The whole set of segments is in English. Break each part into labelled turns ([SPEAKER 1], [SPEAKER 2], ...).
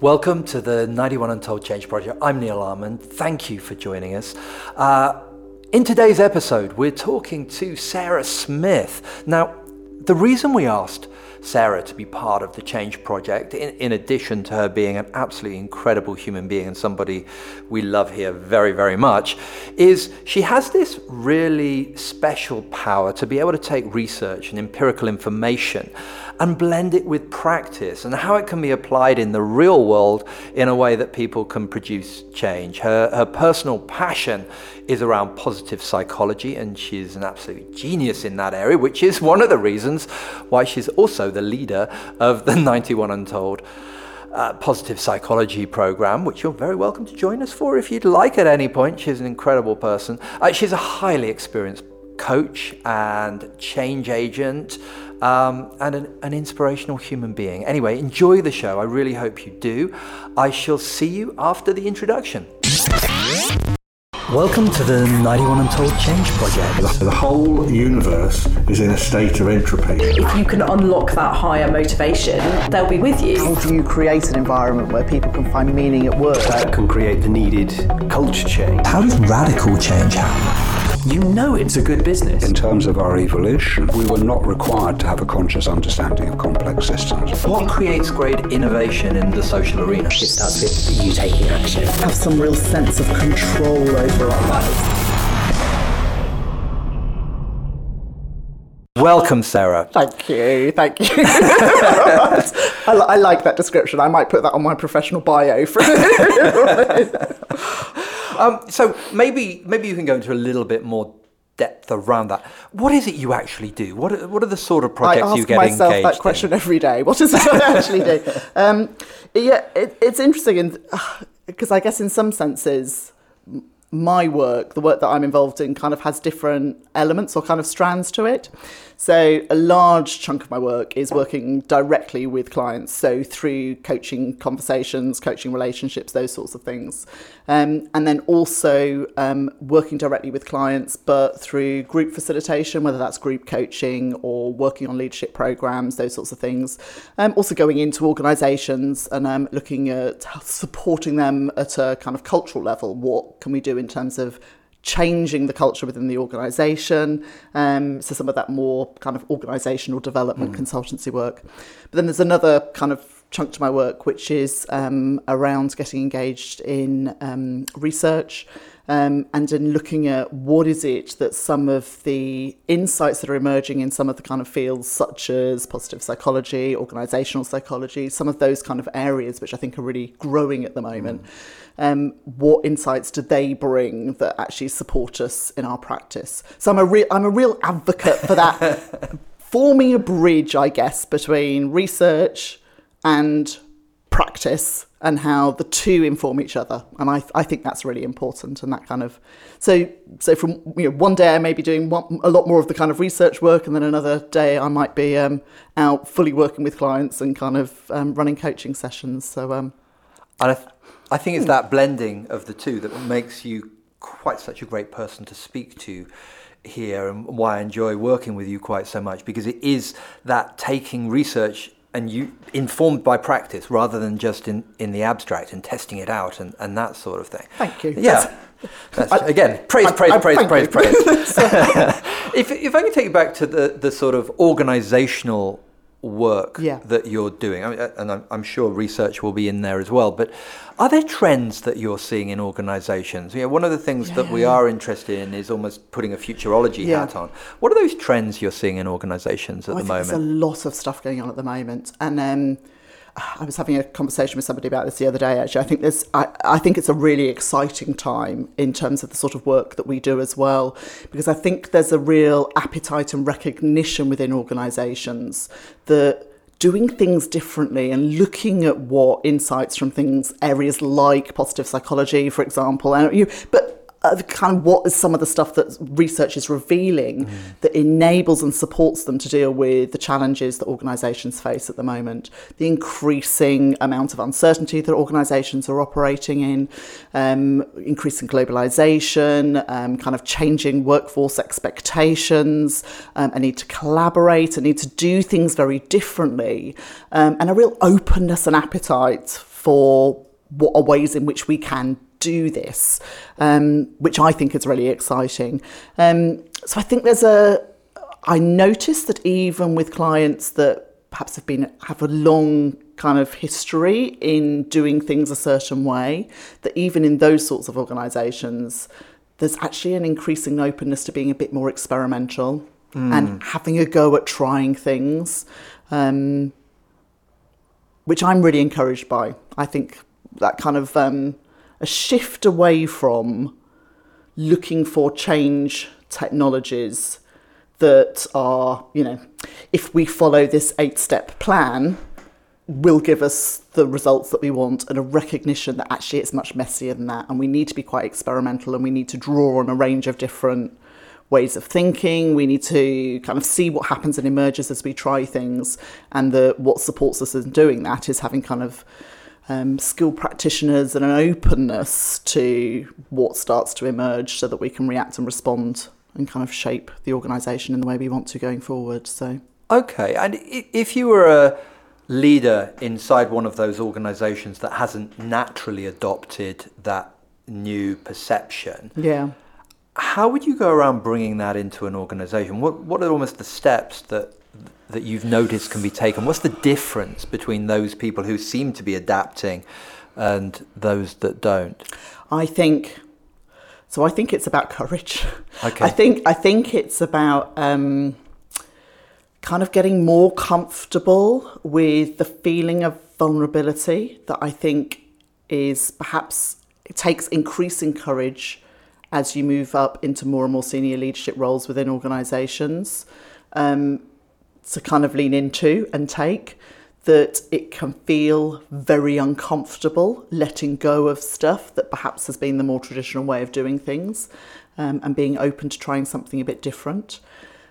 [SPEAKER 1] Welcome to the 91 Untold Change Project. I'm Neil Almond. Thank you for joining us. Uh, in today's episode, we're talking to Sarah Smith. Now, the reason we asked Sarah to be part of the Change Project, in, in, addition to her being an absolutely incredible human being and somebody we love here very, very much, is she has this really special power to be able to take research and empirical information and blend it with practice and how it can be applied in the real world in a way that people can produce change. Her, her personal passion is around positive psychology, and she's an absolute genius in that area, which is one of the reasons why she's also the leader of the 91 Untold. Uh, positive psychology program, which you're very welcome to join us for if you'd like at any point. She's an incredible person. Uh, she's a highly experienced coach and change agent um, and an, an inspirational human being. Anyway, enjoy the show. I really hope you do. I shall see you after the introduction. Welcome to the 91 Untold Change Project.
[SPEAKER 2] The whole universe is in a state of entropy.
[SPEAKER 3] If you can unlock that higher motivation, they'll be with you.
[SPEAKER 4] How do you create an environment where people can find meaning at work?
[SPEAKER 5] That can create the needed culture change.
[SPEAKER 1] How does radical change happen?
[SPEAKER 5] You know it's a good business.
[SPEAKER 2] In terms of our evolution, we were not required to have a conscious understanding of complex systems.
[SPEAKER 1] What creates great innovation in the social arena?
[SPEAKER 6] It starts with you taking action.
[SPEAKER 4] Have some real sense of control over our lives.
[SPEAKER 1] Welcome, Sarah.
[SPEAKER 4] Thank you. Thank you. I, I, like that description. I might put that on my professional bio. For
[SPEAKER 1] um, so maybe maybe you can go into a little bit more depth around that. What is it you actually do? What are, what are the sort of projects you get engaged
[SPEAKER 4] I ask myself that question
[SPEAKER 1] in?
[SPEAKER 4] every day. What is it I actually do? Um, yeah, it, it's interesting because uh, I guess in some senses my work, the work that I'm involved in, kind of has different elements or kind of strands to it. So, a large chunk of my work is working directly with clients. So, through coaching conversations, coaching relationships, those sorts of things. Um, and then also um, working directly with clients, but through group facilitation, whether that's group coaching or working on leadership programs, those sorts of things. Um, also, going into organizations and um, looking at supporting them at a kind of cultural level. What can we do in terms of changing the culture within the organisation. Um, so some of that more kind of organisational development mm. consultancy work. But then there's another kind of chunk to my work which is um, around getting engaged in um, research. Um, and in looking at what is it that some of the insights that are emerging in some of the kind of fields such as positive psychology, organizational psychology, some of those kind of areas which I think are really growing at the moment. Mm um, what insights do they bring that actually support us in our practice? So I'm a real I'm a real advocate for that, forming a bridge, I guess, between research and practice and how the two inform each other. And I, I think that's really important and that kind of so so from you know one day I may be doing one, a lot more of the kind of research work and then another day I might be um, out fully working with clients and kind of um, running coaching sessions. So um,
[SPEAKER 1] and I, th- I think it's that blending of the two that makes you quite such a great person to speak to here and why I enjoy working with you quite so much because it is that taking research and you informed by practice rather than just in, in the abstract and testing it out and, and that sort of thing.
[SPEAKER 4] Thank you.
[SPEAKER 1] Yeah. That's, I, again, praise, I, praise, I, praise, praise, praise, praise. if, if I can take you back to the, the sort of organizational work
[SPEAKER 4] yeah.
[SPEAKER 1] that you're doing, I mean, and I'm, I'm, sure research will be in there as well. But are there trends that you're seeing in organisations? You know, one of the things yeah. that we are interested in is almost putting a futurology yeah. hat on. What are those trends you're seeing in organisations at
[SPEAKER 4] well,
[SPEAKER 1] the moment?
[SPEAKER 4] There's a lot of stuff going on at the moment, and. Um, I was having a conversation with somebody about this the other day. Actually, I think this. I, I think it's a really exciting time in terms of the sort of work that we do as well, because I think there's a real appetite and recognition within organisations that doing things differently and looking at what insights from things areas like positive psychology for example and you but uh, kind of what is some of the stuff that research is revealing mm. that enables and supports them to deal with the challenges that organisations face at the moment, the increasing amount of uncertainty that organisations are operating in, um, increasing globalisation, um, kind of changing workforce expectations, um, a need to collaborate, a need to do things very differently, um, and a real openness and appetite for what are ways in which we can do this, um, which I think is really exciting. Um, so I think there's a. I noticed that even with clients that perhaps have been have a long kind of history in doing things a certain way, that even in those sorts of organisations, there's actually an increasing openness to being a bit more experimental and having a go at trying things. Um, which I'm really encouraged by. I think that kind of um, a shift away from looking for change technologies that are, you know, if we follow this eight step plan, will give us the results that we want, and a recognition that actually it's much messier than that. And we need to be quite experimental and we need to draw on a range of different ways of thinking. We need to kind of see what happens and emerges as we try things. And the what supports us in doing that is having kind of um, skilled practitioners and an openness to what starts to emerge so that we can react and respond and kind of shape the organisation in the way we want to going forward. So
[SPEAKER 1] Okay, and if you were a leader inside one of those organisations that hasn't naturally adopted that new perception,
[SPEAKER 4] yeah.
[SPEAKER 1] how would you go around bringing that into an organisation? What What are almost the steps that that you've noticed can be taken? What's the difference between those people who seem to be adapting and those that don't?
[SPEAKER 4] I think so. I think it's about courage.
[SPEAKER 1] Okay.
[SPEAKER 4] I think I think it's about um, kind of getting more comfortable with the feeling of vulnerability that I think is perhaps it takes increasing courage as you move up into more and more senior leadership roles within organisations um, to kind of lean into and take that it can feel very uncomfortable letting go of stuff that perhaps has been the more traditional way of doing things um, and being open to trying something a bit different.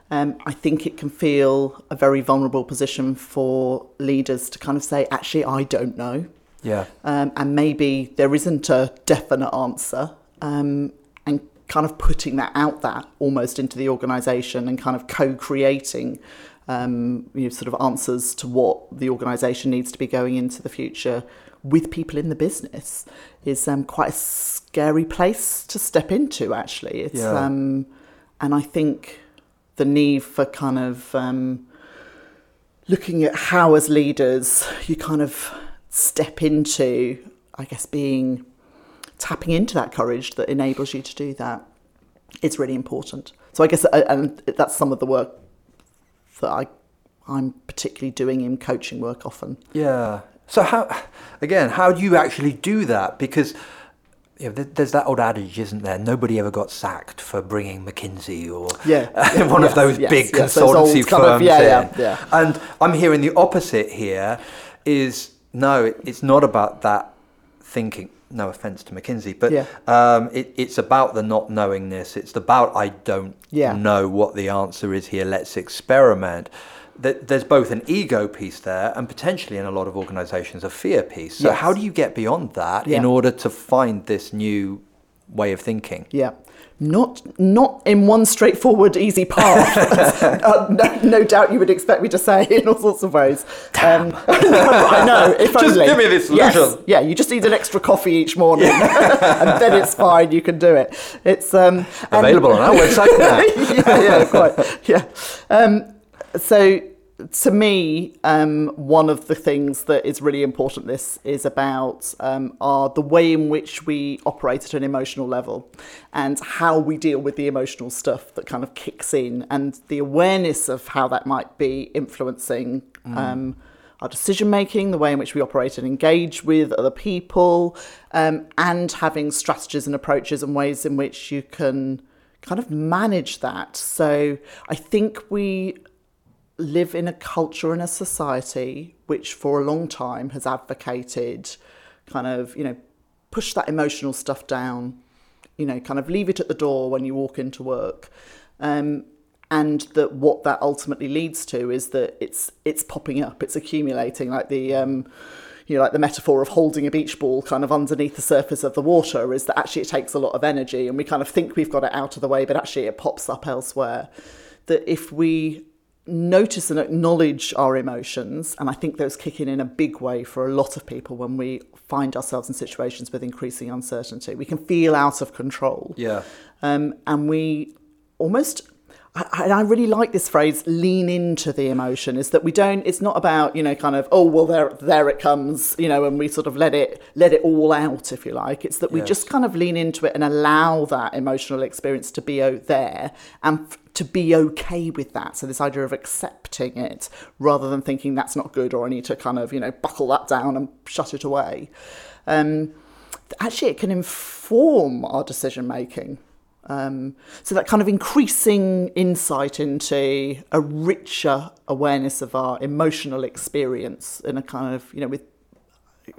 [SPEAKER 4] Um, I think it can feel a very vulnerable position for leaders to kind of say, actually, I don't know.
[SPEAKER 1] Yeah.
[SPEAKER 4] Um, and maybe there isn't a definite answer. Um, and kind of putting that out there almost into the organisation and kind of co-creating um, you know, sort of answers to what the organisation needs to be going into the future with people in the business is um, quite a scary place to step into. Actually, it's
[SPEAKER 1] Yeah.
[SPEAKER 4] um, and I think the need for kind of um, looking at how, as leaders, you kind of step into, I guess, being tapping into that courage that enables you to do that. It's really important. So I guess, uh, and that's some of the work that I, I'm particularly doing in coaching work often.
[SPEAKER 1] Yeah. So how, again, how do you actually do that? Because you know, there's that old adage, isn't there? Nobody ever got sacked for bringing McKinsey or
[SPEAKER 4] Yeah, yeah,
[SPEAKER 1] one of those
[SPEAKER 4] yes,
[SPEAKER 1] big
[SPEAKER 4] yes,
[SPEAKER 1] consultancy
[SPEAKER 4] kind of-
[SPEAKER 1] firms.
[SPEAKER 4] yeah,
[SPEAKER 1] in.
[SPEAKER 4] yeah, yeah.
[SPEAKER 1] And I'm hearing the opposite here. Is no, it's not about that thinking. No offense to McKinsey, but
[SPEAKER 4] Yeah.
[SPEAKER 1] um, it, it's about the not knowingness. It's about I don't
[SPEAKER 4] Yeah.
[SPEAKER 1] know what the answer is here. Let's experiment. Th- There's both an ego piece there, and potentially in a lot of organisations a fear piece. So
[SPEAKER 4] Yes.
[SPEAKER 1] how do you get beyond that in order to find this new way of thinking?
[SPEAKER 4] Yeah. Not not in one straightforward, easy path. uh, no, no doubt you would expect me to say in all sorts of ways. Um, I know. If
[SPEAKER 1] Just
[SPEAKER 4] only.
[SPEAKER 1] give me this
[SPEAKER 4] Yes.
[SPEAKER 1] solution.
[SPEAKER 4] Yeah, you just need an extra coffee each morning, and then it's fine. You can do it. It's um, and-
[SPEAKER 1] Available on our website now.
[SPEAKER 4] yeah, yeah, quite. Yeah. Um, so, to me, um, one of the things that is really important. This is about um, are the way in which we operate at an emotional level, and how we deal with the emotional stuff that kind of kicks in, and the awareness of how that might be influencing. Um, our decision making, the way in which we operate and engage with other people, um, and having strategies and approaches and ways in which you can kind of manage that. So I think we live in a culture and a society which for a long time has advocated kind of, you know, push that emotional stuff down, you know, kind of leave it at the door when you walk into work. Um, and that what that ultimately leads to is that it's it's popping up, it's accumulating, like the um, you know, like the metaphor of holding a beach ball kind of underneath the surface of the water is that actually it takes a lot of energy and we kind of think we've got it out of the way, but actually it pops up elsewhere. That if we notice and acknowledge our emotions, and I think those kick in in a big way for a lot of people when we find ourselves in situations with increasing uncertainty. We can feel out of control.
[SPEAKER 1] Yeah.
[SPEAKER 4] Um, and we almost I, I really like this phrase lean into the emotion is that we don't it's not about you know kind of oh well there there it comes you know and we sort of let it let it all out if you like. It's that we
[SPEAKER 1] Yes.
[SPEAKER 4] just kind of lean into it and allow that emotional experience to be out there and f- to be okay with that. So this idea of accepting it rather than thinking that's not good or I need to kind of you know buckle that down and shut it away. Um, actually it can inform our decision making um, so that kind of increasing insight into a richer awareness of our emotional experience in a kind of, you know, with,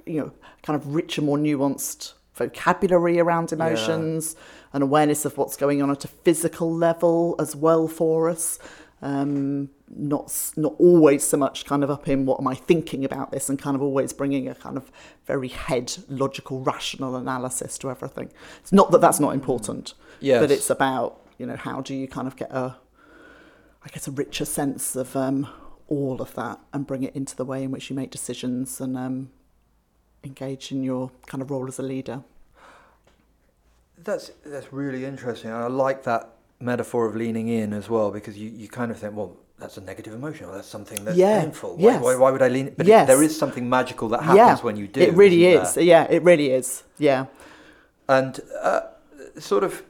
[SPEAKER 4] you know, kind of richer, more nuanced vocabulary around emotions, an awareness of what's going on at a physical level as well for us. Um, not not always so much kind of up in what am I thinking about this, and kind of always bringing a kind of very head logical rational analysis to everything. It's not that that's not important,
[SPEAKER 1] Yes.
[SPEAKER 4] but it's about you know how do you kind of get a I guess a richer sense of um, all of that and bring it into the way in which you make decisions and um, engage in your kind of role as a leader.
[SPEAKER 1] That's that's really interesting. I like that metaphor of leaning in as well because you, you kind of think, well, that's a negative emotion or that's something that's
[SPEAKER 4] Yeah,
[SPEAKER 1] painful. Why,
[SPEAKER 4] yes.
[SPEAKER 1] why, why would I lean? But it- there is something magical that happens
[SPEAKER 4] yeah,
[SPEAKER 1] when you do.
[SPEAKER 4] It It really
[SPEAKER 1] isn't
[SPEAKER 4] is.
[SPEAKER 1] there?
[SPEAKER 4] Yeah, it really is. Yeah.
[SPEAKER 1] And uh, sort of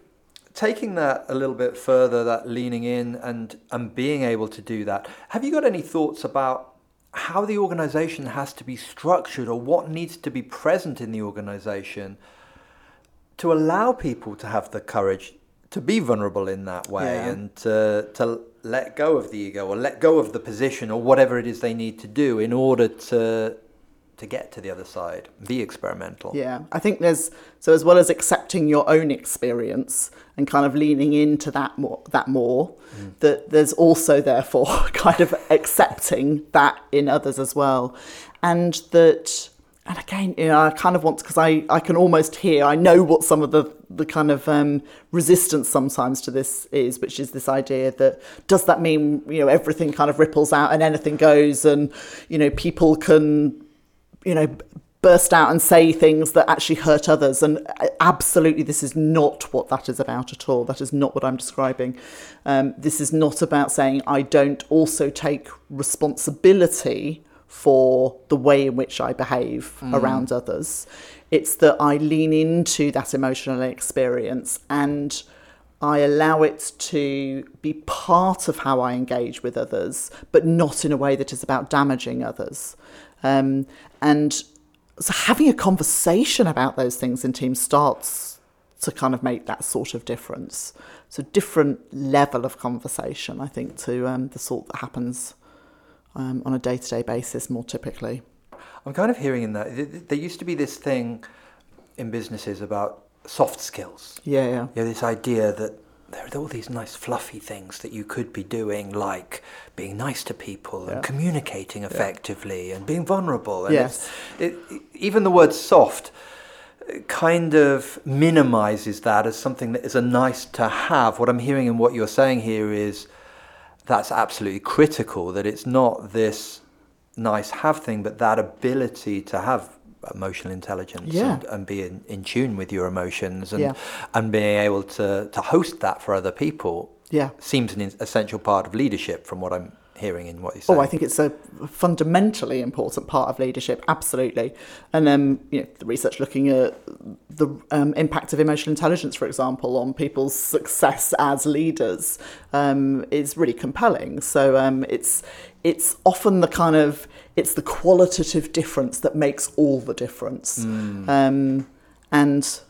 [SPEAKER 1] taking that a little bit further, that leaning in and and being able to do that. Have you got any thoughts about how the organisation has to be structured or what needs to be present in the organisation to allow people to have the courage to be vulnerable in that way
[SPEAKER 4] Yeah.
[SPEAKER 1] and to, to let go of the ego or let go of the position or whatever it is they need to do in order to to get to the other side, the experimental.
[SPEAKER 4] Yeah, I think there's so as well as accepting your own experience and kind of leaning into that more, that more, that there's also therefore kind of accepting that in others as well, and that. And again, you know, I kind of want to because I, I can almost hear, I know what some of the, the kind of um, resistance sometimes to this is, which is this idea that does that mean, you know, everything kind of ripples out and anything goes and, you know, people can you know, burst out and say things that actually hurt others. And uh, absolutely, this is not what that is about at all. That is not what I'm describing. Um, this is not about saying I don't also take responsibility for the way in which I behave around others. It's that I lean into that emotional experience and I allow it to be part of how I engage with others, but not in a way that is about damaging others. Um, and so having a conversation about those things in teams starts to kind of make that sort of difference. So different level of conversation, I think, to um, the sort that happens um, on a day-to-day basis more typically.
[SPEAKER 1] I'm kind of hearing in that th- th- there used to be this thing in businesses about soft skills.
[SPEAKER 4] Yeah, yeah.
[SPEAKER 1] You know, this idea that there are all these nice fluffy things that you could be doing, like being nice to people
[SPEAKER 4] Yeah.
[SPEAKER 1] and communicating effectively and being vulnerable. And
[SPEAKER 4] Yes.
[SPEAKER 1] it, even the word soft uh, kind of minimizes that as something that is a nice to have. What I'm hearing and what you're saying here is that's absolutely critical, that it's not this nice have thing, but that ability to have emotional intelligence
[SPEAKER 4] Yeah.
[SPEAKER 1] and, and be in, in tune with your emotions and
[SPEAKER 4] Yeah.
[SPEAKER 1] and being able to, to host that for other people
[SPEAKER 4] Yeah.
[SPEAKER 1] seems an essential part of leadership from what I'm hearing in what you're saying.
[SPEAKER 4] Oh, I think it's a fundamentally important part of leadership, absolutely. And um, you know, the research looking at the um, impact of emotional intelligence, for example, on people's success as leaders um, is really compelling. So um, it's it's often the kind of it's the qualitative difference that makes all the difference. Um, and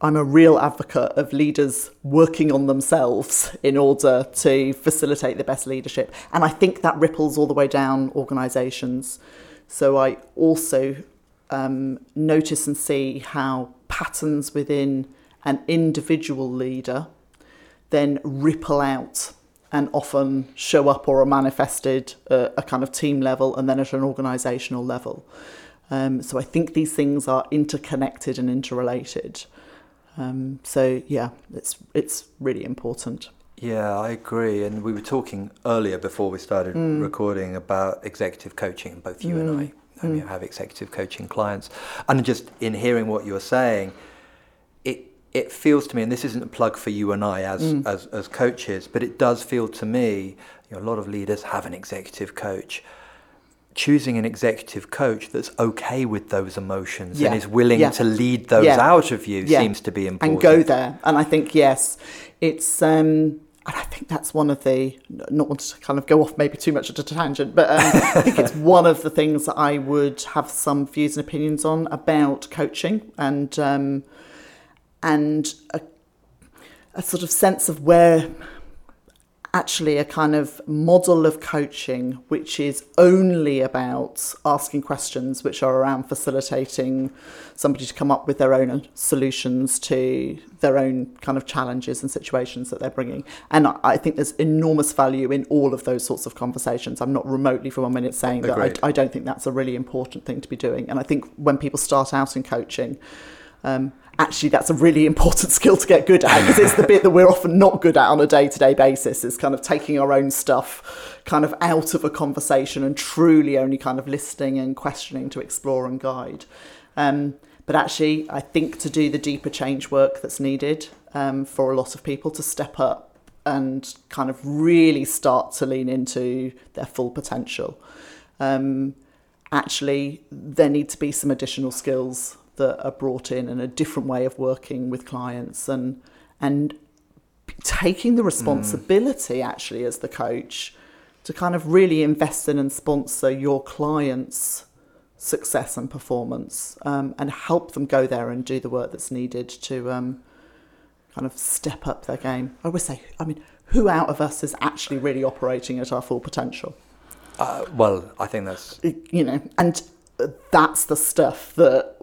[SPEAKER 4] I'm a real advocate of leaders working on themselves in order to facilitate the best leadership. And I think that ripples all the way down organisations. So I also um, notice and see how patterns within an individual leader then ripple out and often show up or are manifested at a kind of team level and then at an organisational level. Um, so I think these things are interconnected and interrelated. Um, so yeah, it's it's really important.
[SPEAKER 1] Yeah, I agree. And we were talking earlier before we started
[SPEAKER 4] Mm.
[SPEAKER 1] recording about executive coaching. Both you and I I have executive coaching clients. And just in hearing what you're saying, it it feels to me, and this isn't a plug for you and I as
[SPEAKER 4] Mm.
[SPEAKER 1] as, as coaches, but it does feel to me, you know, a lot of leaders have an executive coach. Choosing an executive coach that's okay with those emotions
[SPEAKER 4] Yeah.
[SPEAKER 1] and is willing
[SPEAKER 4] Yeah.
[SPEAKER 1] to lead those
[SPEAKER 4] Yeah.
[SPEAKER 1] out of you seems to be important.
[SPEAKER 4] and go there. And I think yes, it's um, and I think that's one of the not want to kind of go off maybe too much at a tangent, but um, I think it's one of the things that I would have some views and opinions on about coaching and um, and a, a sort of sense of where actually a kind of model of coaching which is only about asking questions which are around facilitating somebody to come up with their own solutions to their own kind of challenges and situations that they're bringing. And I- think there's enormous value in all of those sorts of conversations. I'm not remotely for one minute saying that I, I don't think that's a really important thing to be doing. And I think when people start out in coaching um, actually that's a really important skill to get good at because it's the bit that we're often not good at on a day-to-day basis. Is kind of taking our own stuff kind of out of a conversation and truly only kind of listening and questioning to explore and guide. Um, but actually i think to do the deeper change work that's needed um, for a lot of people to step up and kind of really start to lean into their full potential. Um, actually there need to be some additional skills that are brought in and a different way of working with clients and and taking the responsibility actually as the coach to kind of really invest in and sponsor your clients success and performance um, and help them go there and do the work that's needed to um, kind of step up their game. I would say i mean who out of us is actually really operating at our full potential?
[SPEAKER 1] Uh, well, I think that's
[SPEAKER 4] you know, and that's the stuff that,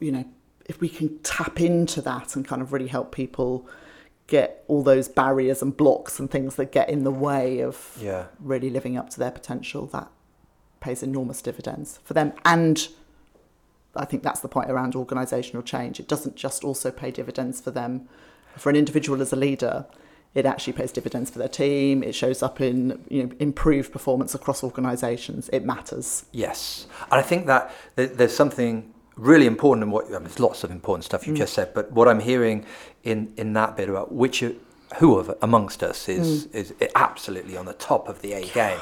[SPEAKER 4] you know, if we can tap into that and kind of really help people get all those barriers and blocks and things that get in the way of
[SPEAKER 1] Yeah.
[SPEAKER 4] really living up to their potential, that pays enormous dividends for them. And I think that's the point around organisational change. It doesn't just also pay dividends for them, for an individual as a leader. It actually pays dividends for their team. It shows up in you know improved performance across organisations. It matters.
[SPEAKER 1] Yes, and I think that th- there's something really important and what I mean, there's lots of important stuff you mm. just said, but what I'm hearing in in that bit about which who of amongst us is mm. is absolutely on the top of the A game.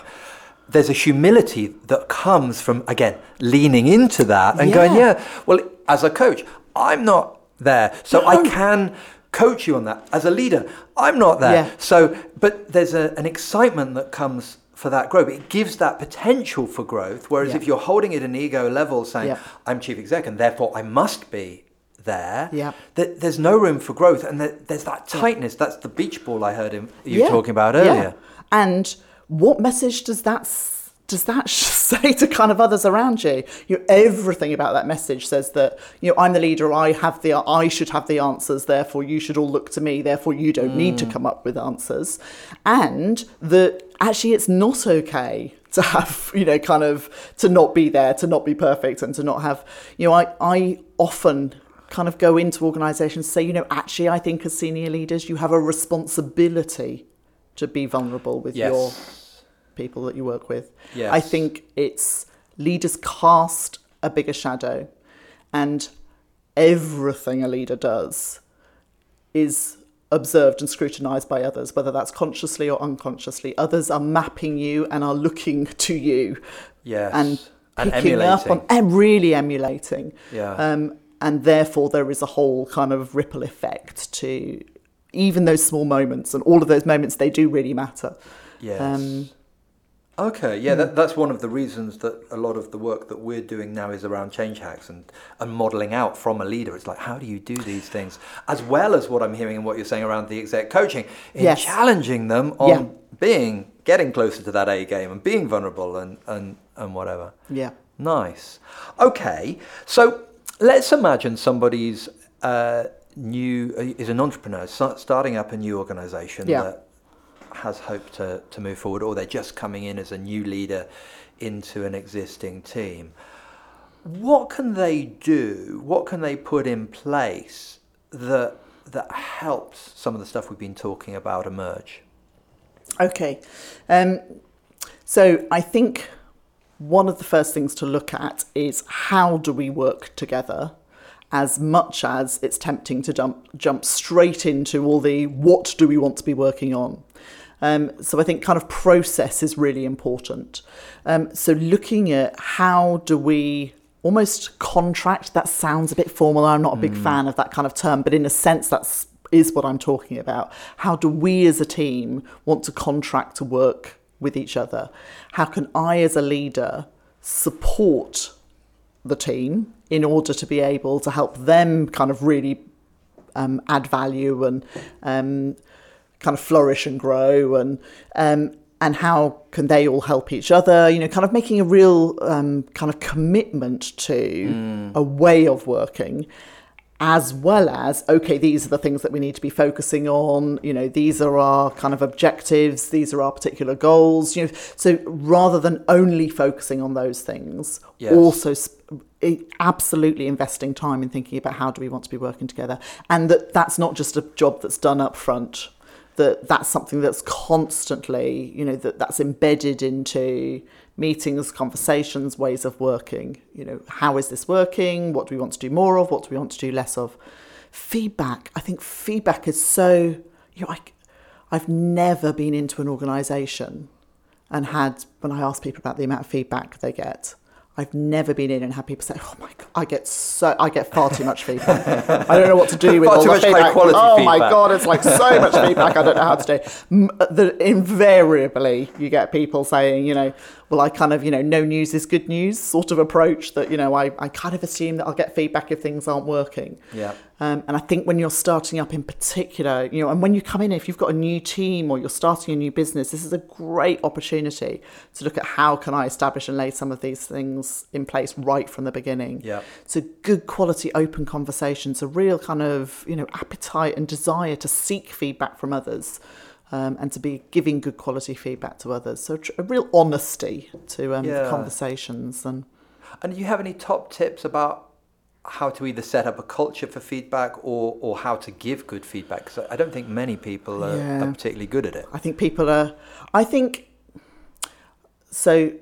[SPEAKER 1] There's a humility that comes from again leaning into that and going,
[SPEAKER 4] Yeah.
[SPEAKER 1] yeah, well, as a coach, I'm not there, so I can coach you on that. As a leader, I'm not there,
[SPEAKER 4] Yeah.
[SPEAKER 1] so, but there's a, an excitement that comes for that growth. It gives that potential for growth. Whereas
[SPEAKER 4] Yeah.
[SPEAKER 1] if you're holding it an ego level, saying,
[SPEAKER 4] Yeah.
[SPEAKER 1] I'm chief exec and therefore I must be there,
[SPEAKER 4] Yeah.
[SPEAKER 1] there's no room for growth. And there, there's that tightness. That's the beach ball I heard him, you
[SPEAKER 4] Yeah.
[SPEAKER 1] talking about earlier.
[SPEAKER 4] And what message does that does that say to kind of others around you? You know, everything about that message says that you know I'm the leader. I have the I should have the answers. Therefore, you should all look to me. Therefore, you don't need
[SPEAKER 1] Mm.
[SPEAKER 4] to come up with answers. And that actually it's not okay to have you know kind of to not be there, to not be perfect, and to not have you know I I often kind of go into organisations say you know actually I think as senior leaders you have a responsibility to be vulnerable with
[SPEAKER 1] Yes.
[SPEAKER 4] your people that you work with.
[SPEAKER 1] Yes.
[SPEAKER 4] I think it's leaders cast a bigger shadow, and everything a leader does is observed and scrutinized by others, whether that's consciously or unconsciously. Others are mapping you and are looking to you
[SPEAKER 1] Yes.
[SPEAKER 4] and
[SPEAKER 1] And
[SPEAKER 4] picking up on and really emulating.
[SPEAKER 1] Yeah.
[SPEAKER 4] Um, and therefore, there is a whole kind of ripple effect to even those small moments, and all of those moments they do really matter.
[SPEAKER 1] Yes.
[SPEAKER 4] Um,
[SPEAKER 1] Okay, yeah, that, that's one of the reasons that a lot of the work that we're doing now is around change hacks and, and modeling out from a leader. It's like, how do you do these things? As well as what I'm hearing and what you're saying around the exec coaching, in
[SPEAKER 4] Yes.
[SPEAKER 1] challenging them on
[SPEAKER 4] Yeah.
[SPEAKER 1] being, getting closer to that A game and being vulnerable and, and, and whatever.
[SPEAKER 4] Yeah.
[SPEAKER 1] Nice. Okay, so let's imagine somebody's uh, new uh, is an entrepreneur starting up a new organization
[SPEAKER 4] Yeah.
[SPEAKER 1] that has hope to, to move forward, or they're just coming in as a new leader into an existing team. What can they do? What can they put in place that that helped some of the stuff we've been talking about emerge?
[SPEAKER 4] Okay. Um, so I think one of the first things to look at is how do we work together as much as it's tempting to jump, jump straight into all the what do we want to be working on. Um, so I think kind of process is really important. Um, so looking at how do we almost contract, that sounds a bit formal. I'm not a big fan of that kind of term, but in a sense, that's is what I'm talking about. How do we as a team want to contract to work with each other? How can I as a leader support the team in order to be able to help them kind of really um, add value and um, kind of flourish and grow and um, and how can they all help each other you know kind of making a real um, kind of commitment to a way of working as well as okay these are the things that we need to be focusing on you know these are our kind of objectives these are our particular goals you know. So rather than only focusing on those things
[SPEAKER 1] Yes.
[SPEAKER 4] also sp- absolutely investing time in thinking about how do we want to be working together. And that that's not just a job that's done up front that that's something that's constantly you know that that's embedded into meetings conversations ways of working. You know how is this working? What do we want to do more of? What do we want to do less of? Feedback. I think feedback is so you know I, i've never been into an organization and had when i ask people about the amount of feedback they get I've never been in and had people say, "Oh my god, I get so I get far too much feedback. I don't know what to do with all the feedback.
[SPEAKER 1] quality
[SPEAKER 4] oh my god, it's like so much feedback. I don't know how to do. The, invariably, you get people saying, you know, well, I kind of, you know, no news is good news sort of approach that, you know, I, I kind of assume that I'll get feedback if things aren't working.
[SPEAKER 1] Yeah.
[SPEAKER 4] Um, and I think when you're starting up in particular, you know, and when you come in, if you've got a new team or you're starting a new business, this is a great opportunity to look at how can I establish and lay some of these things in place right from the beginning.
[SPEAKER 1] Yeah.
[SPEAKER 4] So good quality open conversations, a real kind of, you know, appetite and desire to seek feedback from others. Um, and to be giving good quality feedback to others, so tr- a real honesty to um,
[SPEAKER 1] Yeah.
[SPEAKER 4] conversations and
[SPEAKER 1] And do you have any top tips about how to either set up a culture for feedback or, or how to give good feedback? Because I don't think many people are,
[SPEAKER 4] Yeah.
[SPEAKER 1] are particularly good at it.
[SPEAKER 4] I think people are. I think so.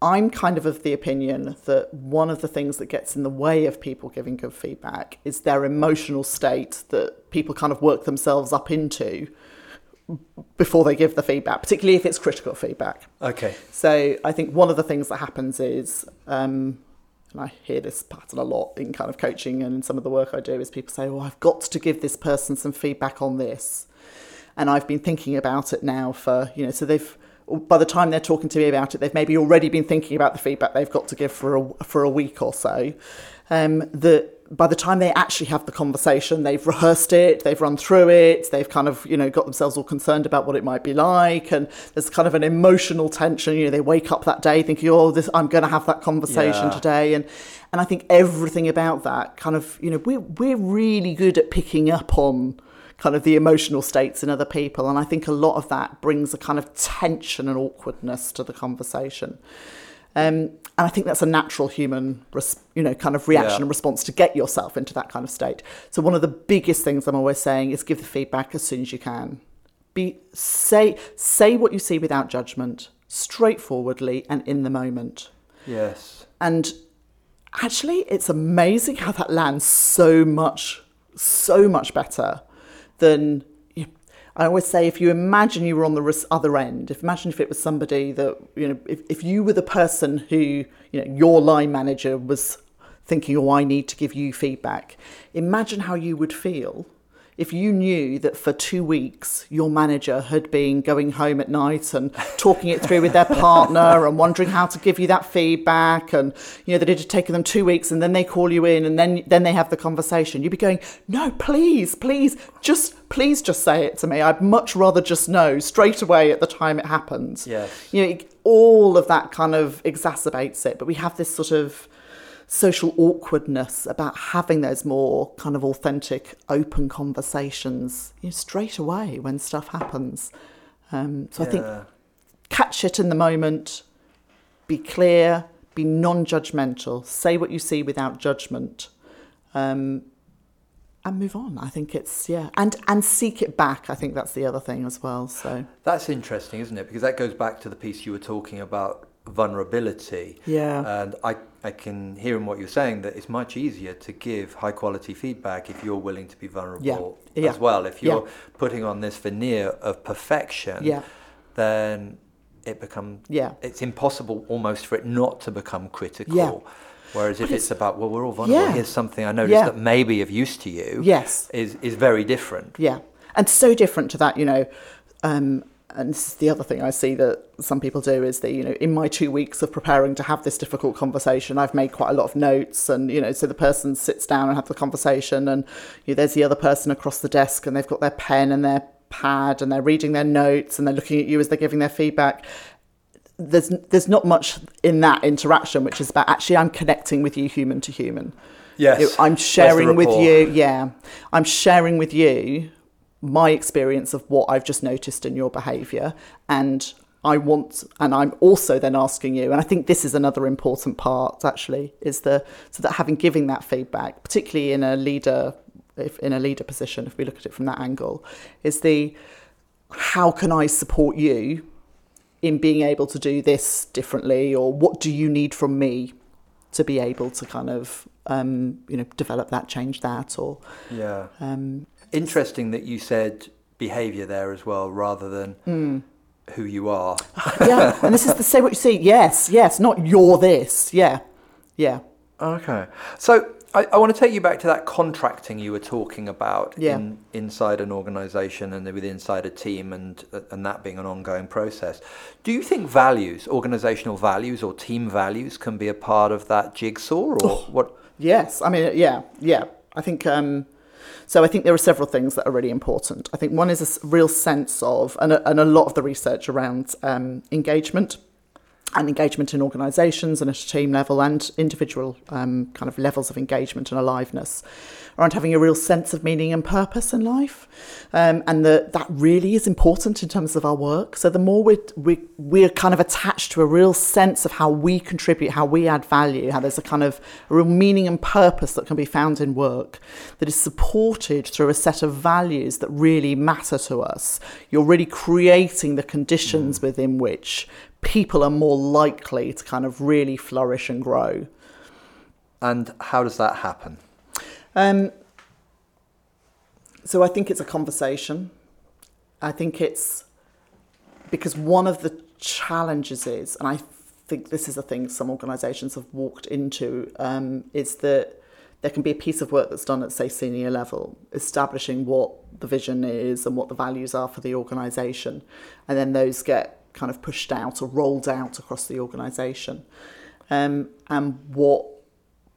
[SPEAKER 4] I'm kind of of the opinion that one of the things that gets in the way of people giving good feedback is their emotional state that people kind of work themselves up into before they give the feedback, particularly if it's critical feedback.
[SPEAKER 1] Okay.
[SPEAKER 4] So I think one of the things that happens is, um, and I hear this pattern a lot in kind of coaching and in some of the work I do, is people say, "Well, I've got to give this person some feedback on this," and I've been thinking about it now for you know, so they've by the time they're talking to me about it, they've maybe already been thinking about the feedback they've got to give for a for a week or so. Um, that by the time they actually have the conversation, they've rehearsed it, they've run through it, they've kind of you know got themselves all concerned about what it might be like, and there's kind of an emotional tension. You know, they wake up that day thinking, "Oh, this I'm going to have that conversation
[SPEAKER 1] Yeah.
[SPEAKER 4] today," and and I think everything about that kind of you know we're we're really good at picking up on kind of the emotional states in other people. And I think a lot of that brings a kind of tension and awkwardness to the conversation. Um, and I think that's a natural human, res- you know, kind of reaction
[SPEAKER 1] Yeah.
[SPEAKER 4] and response to get yourself into that kind of state. So one of the biggest things I'm always saying is give the feedback as soon as you can. Be say say what you see without judgment, straightforwardly and in the moment.
[SPEAKER 1] Yes.
[SPEAKER 4] And actually, it's amazing how that lands so much, so much better than. I always say, if you imagine you were on the other end, if imagine if it was somebody that you know, if, if you were the person who you know your line manager was thinking, "Oh, I need to give you feedback." Imagine how you would feel if you knew that for two weeks your manager had been going home at night and talking it through with their partner and wondering how to give you that feedback and you know that it had taken them two weeks and then they call you in and then then they have the conversation you'd be going no please please just please just say it to me i'd much rather just know straight away at the time it happens
[SPEAKER 1] Yes.
[SPEAKER 4] you know all of that kind of exacerbates it but we have this sort of social awkwardness about having those more kind of authentic, open conversations you know, straight away when stuff happens. Um, so I think catch it in the moment, be clear, be non judgmental, say what you see without judgment. Um, and move on. I think it's yeah, and and seek it back. I think that's the other thing as well. So
[SPEAKER 1] That's interesting, isn't it? Because that goes back to the piece you were talking about vulnerability.
[SPEAKER 4] Yeah.
[SPEAKER 1] And I, I can hear in what you're saying that it's much easier to give high quality feedback if you're willing to be vulnerable
[SPEAKER 4] Yeah.
[SPEAKER 1] as well. If you're
[SPEAKER 4] Yeah.
[SPEAKER 1] putting on this veneer of perfection,
[SPEAKER 4] Yeah.
[SPEAKER 1] then it becomes
[SPEAKER 4] Yeah.
[SPEAKER 1] it's impossible almost for it not to become critical.
[SPEAKER 4] Yeah.
[SPEAKER 1] Whereas if it's,
[SPEAKER 4] it's-
[SPEAKER 1] about well, we're all vulnerable.
[SPEAKER 4] Yeah.
[SPEAKER 1] Here's something I noticed
[SPEAKER 4] Yeah.
[SPEAKER 1] that maybe of use to you.
[SPEAKER 4] Yes.
[SPEAKER 1] is is very different.
[SPEAKER 4] Yeah, and so different to that, you know. Um, and this is the other thing I see that some people do is that you know, in my two weeks of preparing to have this difficult conversation, I've made quite a lot of notes, and you know, so the person sits down and have the conversation, and you know, there's the other person across the desk, and they've got their pen and their pad, and they're reading their notes, and they're looking at you as they're giving their feedback. There's there's not much in that interaction, which is about actually I'm connecting with you, human to human.
[SPEAKER 1] Yes.
[SPEAKER 4] I'm sharing with you, yeah. I'm sharing with you my experience of what I've just noticed in your behaviour. And I want, and I'm also then asking you, and I think this is another important part actually, is the, so that having giving that feedback, particularly in a leader, if in a leader position, if we look at it from that angle, is the, how can I support you in being able to do this differently, or what do you need from me to be able to kind of um, you know develop that, change that, or
[SPEAKER 1] Yeah.
[SPEAKER 4] um,
[SPEAKER 1] Interesting that you said behaviour there as well, rather than
[SPEAKER 4] Hmm.
[SPEAKER 1] who you are.
[SPEAKER 4] yeah. And this is the say what you see. Yes, yes, not you're this. Yeah, yeah,
[SPEAKER 1] Okay. So I, I want to take you back to that contracting you were talking about
[SPEAKER 4] Yeah.
[SPEAKER 1] in, inside an organisation and with inside a team and and that being an ongoing process. Do you think values, organisational values or team values can be a part of that jigsaw or
[SPEAKER 4] Oh.
[SPEAKER 1] what
[SPEAKER 4] yes. I mean, yeah, yeah. I think. Um, so I think there are several things that are really important. I think one is a real sense of, and a, and a lot of the research around um, engagement and engagement in organisations and at a team level and individual um, kind of levels of engagement and aliveness around having a real sense of meaning and purpose in life. Um, and the, that really is important in terms of our work. So the more we're, we, we're kind of attached to a real sense of how we contribute, how we add value, how there's a kind of a real meaning and purpose that can be found in work that is supported through a set of values that really matter to us. You're really creating the conditions within which people are more likely to kind of really flourish and grow.
[SPEAKER 1] and how does that happen?
[SPEAKER 4] Um, so I think it's a conversation. I think it's because one of the challenges is, and I think this is a thing some organisations have walked into, um, is that there can be a piece of work that's done at, say, senior level, establishing what the vision is and what the values are for the organisation. And then those get kind of pushed out or rolled out across the organisation. Um, and what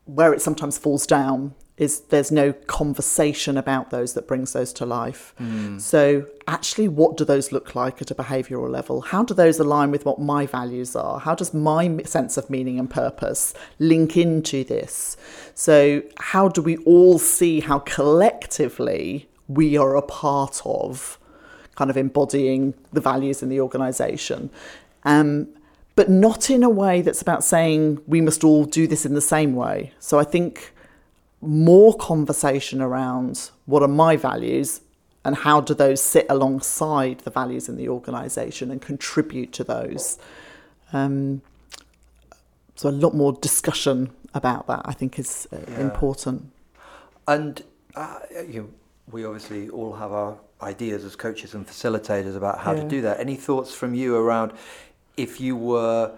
[SPEAKER 4] where it sometimes falls down is there's no conversation about those that brings those to life. So actually what do those look like at a behavioral level? How do those align with what my values are? How does my sense of meaning and purpose link into this? So how do we all see how collectively we are a part of kind of embodying the values in the organization? Um, but not in a way that's about saying we must all do this in the same way. So I think more conversation around what are my values and how do those sit alongside the values in the organisation and contribute to those. Um, so a lot more discussion about that, I think, is uh, important.
[SPEAKER 1] And uh, you, we obviously all have our ideas as coaches and facilitators about how to do that. Any thoughts from you around if you were,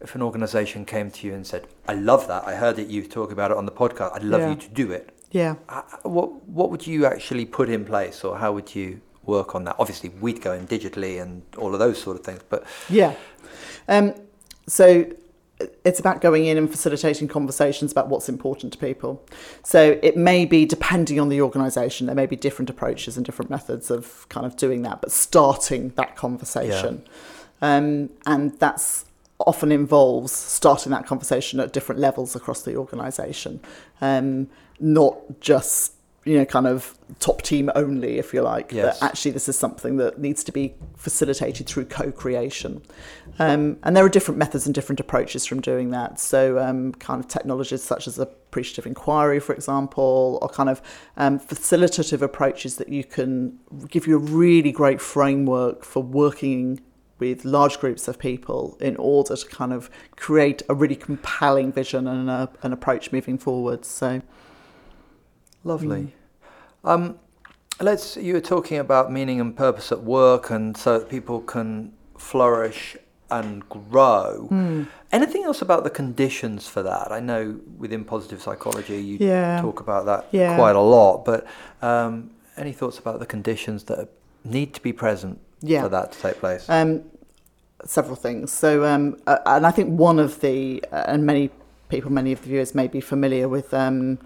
[SPEAKER 1] if an organisation came to you and said, "I love that. I heard that you talk about it on the podcast. I'd love
[SPEAKER 4] Yeah.
[SPEAKER 1] you to do it."
[SPEAKER 4] Yeah.
[SPEAKER 1] Uh, What what would you actually put in place, or how would you work on that? Obviously, we'd go in digitally and all of those sort of things, but
[SPEAKER 4] Yeah. Um, so it's about going in and facilitating conversations about what's important to people. So it may be, depending on the organisation, there may be different approaches and different methods of kind of doing that, but starting that conversation. Um, and that's often involves starting that conversation at different levels across the organisation, um, not just you know, kind of top team only, if you like.
[SPEAKER 1] Yes.
[SPEAKER 4] That actually this is something that needs to be facilitated through co-creation. Um, and there are different methods and different approaches from doing that. So, um, kind of technologies such as appreciative inquiry, for example, or kind of um, facilitative approaches that you can give you a really great framework for working with large groups of people in order to kind of create a really compelling vision and a, an approach moving forward. So,
[SPEAKER 1] Lovely. Um, let's. You were talking about meaning and purpose at work, and so that people can flourish and grow.
[SPEAKER 4] Hmm.
[SPEAKER 1] Anything else about the conditions for that? I know within positive psychology you
[SPEAKER 4] Yeah.
[SPEAKER 1] talk about that
[SPEAKER 4] Yeah.
[SPEAKER 1] quite a lot, but um, any thoughts about the conditions that need to be present
[SPEAKER 4] Yeah.
[SPEAKER 1] for that to take place?
[SPEAKER 4] Um, several things. So, um, uh, and I think one of the, uh, and many people, many of the viewers may be familiar with um,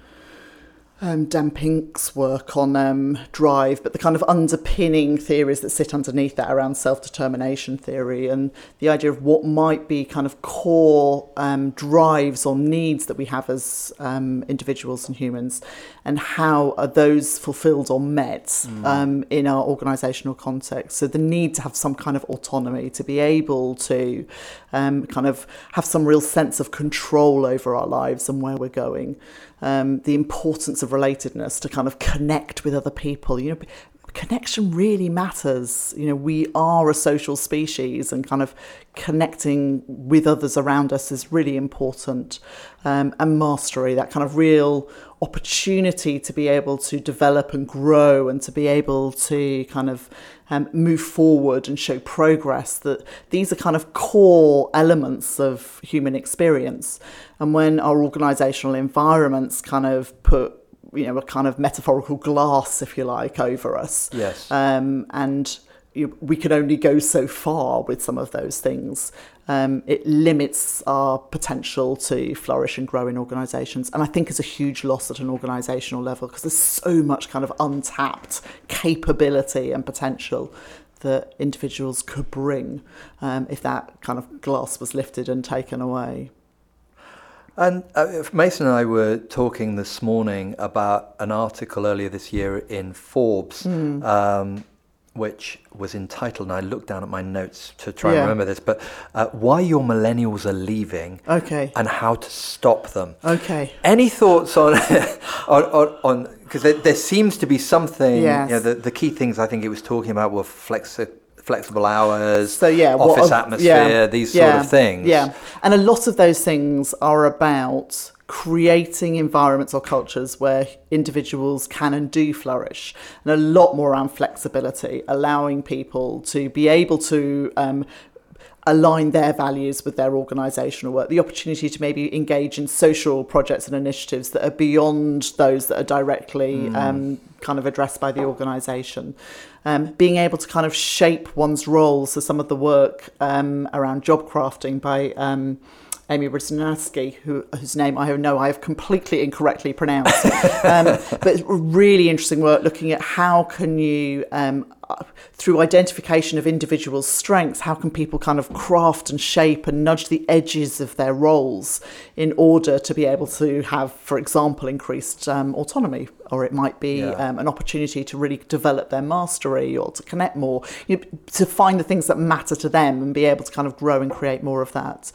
[SPEAKER 4] um, Dan Pink's work on um, drive, but the kind of underpinning theories that sit underneath that around self determination theory and the idea of what might be kind of core um, drives or needs that we have as um, individuals and humans, and how are those fulfilled or met um, in our organisational context. So the need to have some kind of autonomy, to be able to um, kind of have some real sense of control over our lives and where we're going. Um, the importance of relatedness to kind of connect with other people. You know, connection really matters. You know, we are a social species, and kind of connecting with others around us is really important. Um, and mastery, that kind of real opportunity to be able to develop and grow, and to be able to kind of um, move forward and show progress. That these are kind of core elements of human experience. And when our organisational environments kind of put you know, a kind of metaphorical glass, if you like, over us.
[SPEAKER 1] Yes.
[SPEAKER 4] Um, and we can only go so far with some of those things. Um, it limits our potential to flourish and grow in organisations. And I think it's a huge loss at an organisational level because there's so much kind of untapped capability and potential that individuals could bring um, if that kind of glass was lifted and taken away.
[SPEAKER 1] And uh, Mason and I were talking this morning about an article earlier this year in Forbes,
[SPEAKER 4] Hmm.
[SPEAKER 1] um, which was entitled, and I looked down at my notes to try
[SPEAKER 4] Yeah.
[SPEAKER 1] and remember this, but uh, Why Your Millennials Are Leaving
[SPEAKER 4] Okay.
[SPEAKER 1] and How to Stop Them.
[SPEAKER 4] Okay.
[SPEAKER 1] Any thoughts on, on, on, because there, there seems to be something,
[SPEAKER 4] Yes.
[SPEAKER 1] you know, the, the key things I think it was talking about were flexi- flexible hours,
[SPEAKER 4] So yeah,
[SPEAKER 1] office
[SPEAKER 4] of-
[SPEAKER 1] atmosphere,
[SPEAKER 4] yeah,
[SPEAKER 1] these sort
[SPEAKER 4] yeah,
[SPEAKER 1] of things.
[SPEAKER 4] Yeah, and a lot of those things are about creating environments or cultures where individuals can and do flourish, and a lot more around flexibility, allowing people to be able to. Um, align their values with their organisational work, the opportunity to maybe engage in social projects and initiatives that are beyond those that are directly um, kind of addressed by the organisation. Um, being able to kind of shape one's role. So some of the work um, around job crafting by um, Amy Brzezinski, who, whose name I know I have completely incorrectly pronounced, um, but really interesting work looking at how can you, um, through identification of individuals' strengths, how can people kind of craft and shape and nudge the edges of their roles in order to be able to have, for example, increased um, autonomy, or it might be
[SPEAKER 1] Yeah.
[SPEAKER 4] um, an opportunity to really develop their mastery or to connect more, you know, to find the things that matter to them and be able to kind of grow and create more of that.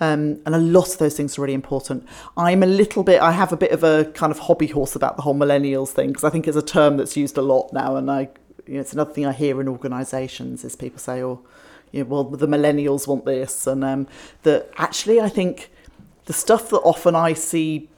[SPEAKER 4] Um, and a lot of those things are really important. I'm a little bit, I have a bit of a kind of hobby horse about the whole millennials thing because I think it's a term that's used a lot now. And I, you know, it's another thing I hear in organisations is people say, oh, you know, well, the millennials want this. And um, that actually, I think the stuff that often I see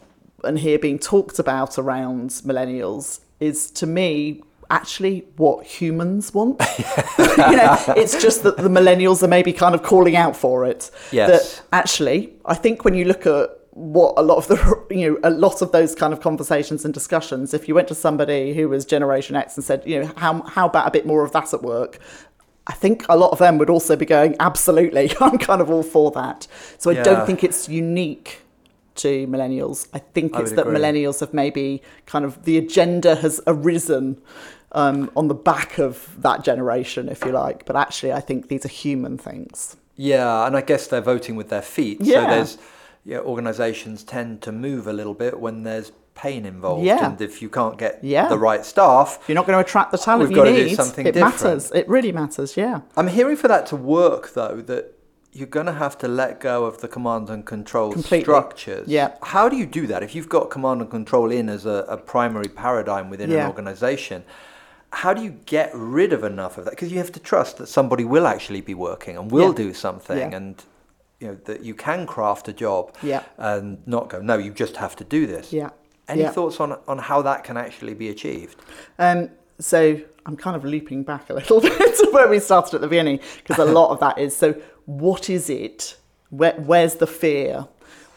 [SPEAKER 4] and hear being talked about around millennials is to me actually what humans want. you know, it's just that the millennials are maybe kind of calling out for it.
[SPEAKER 1] Yes.
[SPEAKER 4] That actually, I think when you look at what a lot of the you know a lot of those kind of conversations and discussions if you went to somebody who was generation x and said you know how how about a bit more of that at work I think a lot of them would also be going, absolutely, I'm kind of all for that. So I
[SPEAKER 1] Yeah.
[SPEAKER 4] don't think it's unique to millennials. I think
[SPEAKER 1] I
[SPEAKER 4] it's that
[SPEAKER 1] agree.
[SPEAKER 4] millennials have maybe kind of the agenda has arisen um, on the back of that generation, if you like. But actually, I think these are human things.
[SPEAKER 1] Yeah, and I guess they're voting with their feet.
[SPEAKER 4] Yeah.
[SPEAKER 1] So there's yeah, organisations tend to move a little bit when there's pain involved.
[SPEAKER 4] Yeah.
[SPEAKER 1] And if you can't get
[SPEAKER 4] Yeah.
[SPEAKER 1] the right staff,
[SPEAKER 4] you're not going to attract the talent
[SPEAKER 1] We've
[SPEAKER 4] you
[SPEAKER 1] gotta do
[SPEAKER 4] need,
[SPEAKER 1] something
[SPEAKER 4] it
[SPEAKER 1] different.
[SPEAKER 4] matters. It really matters. Yeah.
[SPEAKER 1] I'm hearing for that to work though that you're going to have to let go of the command and control
[SPEAKER 4] Completely.
[SPEAKER 1] structures.
[SPEAKER 4] Yeah.
[SPEAKER 1] How do you do that? If you've got command and control in as a, a primary paradigm within
[SPEAKER 4] Yeah.
[SPEAKER 1] an organization, how do you get rid of enough of that? Because you have to trust that somebody will actually be working and will
[SPEAKER 4] Yeah.
[SPEAKER 1] do something
[SPEAKER 4] Yeah.
[SPEAKER 1] and you know that you can craft a job
[SPEAKER 4] Yeah.
[SPEAKER 1] and not go no you just have to do this.
[SPEAKER 4] Yeah.
[SPEAKER 1] Any
[SPEAKER 4] Yeah.
[SPEAKER 1] thoughts on on how that can actually be achieved?
[SPEAKER 4] Um, so I'm kind of looping back a little bit to where we started at the beginning because a lot of that is so what is it? Where, where's the fear?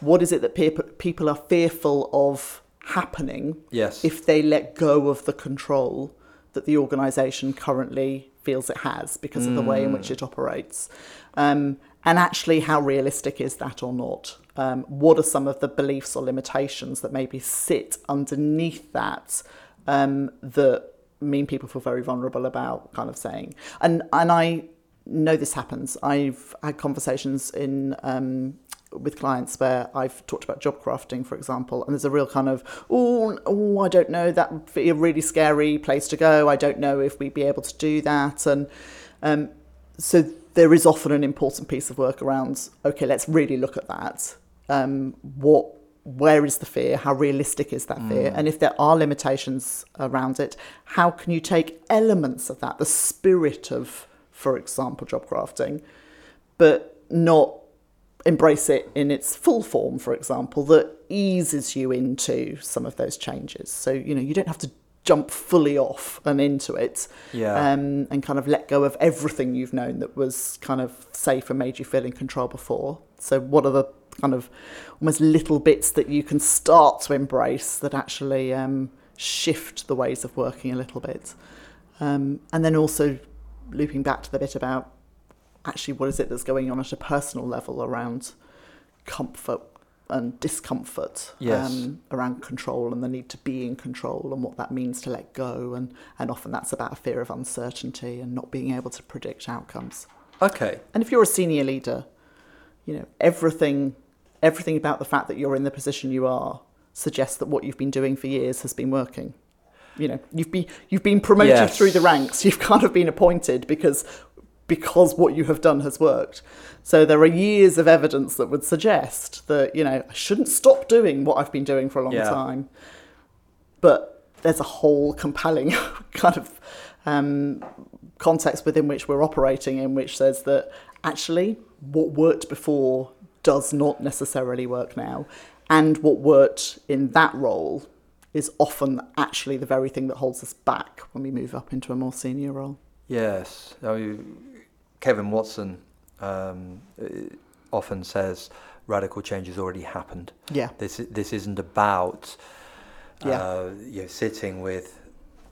[SPEAKER 4] What is it that people people are fearful of happening
[SPEAKER 1] Yes.
[SPEAKER 4] if they let go of the control that the organisation currently feels it has because of the way in which it operates? Um, and actually, how realistic is that or not? Um, what are some of the beliefs or limitations that maybe sit underneath that um, that mean people feel very vulnerable about kind of saying? And and I know this happens. I've had conversations in um, with clients where I've talked about job crafting, for example, and there's a real kind of, oh, oh, I don't know, that would be a really scary place to go. I don't know if we'd be able to do that. And um, so there is often an important piece of work around, okay, let's really look at that. Um, what, where is the fear? How realistic is that fear? And if there are limitations around it, how can you take elements of that, the spirit of, for example, job crafting, but not embrace it in its full form, for example, that eases you into some of those changes. So, you know, you don't have to jump fully off and into it
[SPEAKER 1] Yeah.
[SPEAKER 4] um, and kind of let go of everything you've known that was kind of safe and made you feel in control before. So, what are the kind of almost little bits that you can start to embrace that actually um, shift the ways of working a little bit? Um, and then also looping back to the bit about actually what is it that's going on at a personal level around comfort and discomfort
[SPEAKER 1] Yes.
[SPEAKER 4] um, around control and the need to be in control and what that means to let go and, and often that's about a fear of uncertainty and not being able to predict outcomes
[SPEAKER 1] Okay.
[SPEAKER 4] and if you're a senior leader you know everything everything about the fact that you're in the position you are suggests that what you've been doing for years has been working you know you've been you've been promoted
[SPEAKER 1] Yes.
[SPEAKER 4] through the ranks you've kind of been appointed because because what you have done has worked. So there are years of evidence that would suggest that you know I shouldn't stop doing what I've been doing for a long
[SPEAKER 1] Yeah.
[SPEAKER 4] time. But there's a whole compelling kind of um, context within which we're operating in which says that actually what worked before does not necessarily work now. And what worked in that role is often actually the very thing that holds us back when we move up into a more senior role.
[SPEAKER 1] Yes, I mean, Kevin Watson um, uh, often says radical change has already happened.
[SPEAKER 4] Yeah.
[SPEAKER 1] This this isn't about
[SPEAKER 4] Yeah.
[SPEAKER 1] uh, you know, sitting with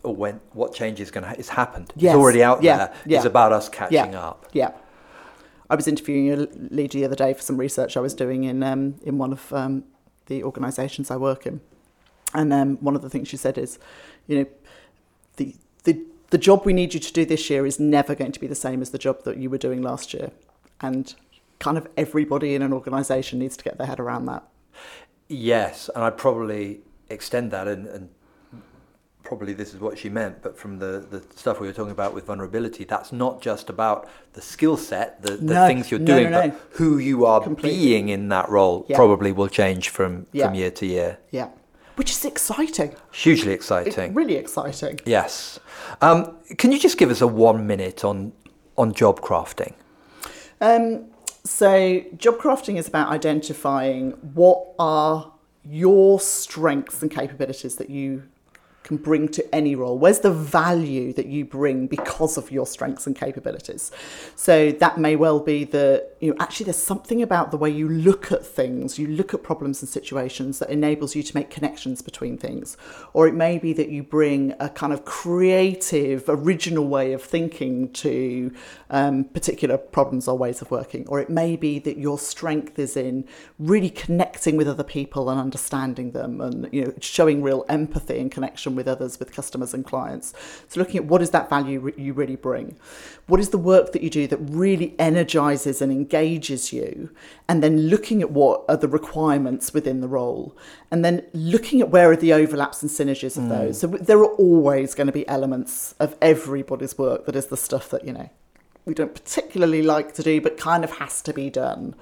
[SPEAKER 1] or when what change is going to ha- it's happened.
[SPEAKER 4] Yes.
[SPEAKER 1] It's already out
[SPEAKER 4] Yeah.
[SPEAKER 1] there.
[SPEAKER 4] Yeah.
[SPEAKER 1] It's about us catching
[SPEAKER 4] yeah.
[SPEAKER 1] up.
[SPEAKER 4] Yeah. I was interviewing a leader the other day for some research I was doing in um, in one of um, the organisations I work in, and um, one of the things she said is, you know, the the the job we need you to do this year is never going to be the same as the job that you were doing last year, and kind of everybody in an organisation needs to get their head around that.
[SPEAKER 1] Yes, and I'd probably extend that and, and probably this is what she meant, but from the, the stuff we were talking about with vulnerability, that's not just about the skill set, the, the
[SPEAKER 4] No,
[SPEAKER 1] things you're
[SPEAKER 4] no,
[SPEAKER 1] doing,
[SPEAKER 4] no,
[SPEAKER 1] but who you are
[SPEAKER 4] Completely.
[SPEAKER 1] being in that role
[SPEAKER 4] Yeah.
[SPEAKER 1] probably will change from,
[SPEAKER 4] Yeah.
[SPEAKER 1] from year to year.
[SPEAKER 4] Yeah, which is exciting.
[SPEAKER 1] Hugely
[SPEAKER 4] It's
[SPEAKER 1] exciting.
[SPEAKER 4] really exciting.
[SPEAKER 1] yes. Um, can you just give us a one minute on, on job crafting?
[SPEAKER 4] Um, so, job crafting is about identifying what are your strengths and capabilities that you can bring to any role. Where's the value that you bring because of your strengths and capabilities? So, that may well be that, you know, actually there's something about the way you look at things, you look at problems and situations that enables you to make connections between things. Or it may be that you bring a kind of creative, original way of thinking to um, particular problems or ways of working. Or it may be that your strength is in really connecting with other people and understanding them and you know showing real empathy and connection with with others, with customers and clients. So looking at what is that value re- you really bring, what is the work that you do that really energizes and engages you, and then looking at what are the requirements within the role, and then looking at where are the overlaps and synergies of hmm. those. So there are always going to be elements of everybody's work that is the stuff that you know we don't particularly like to do, but kind of has to be done.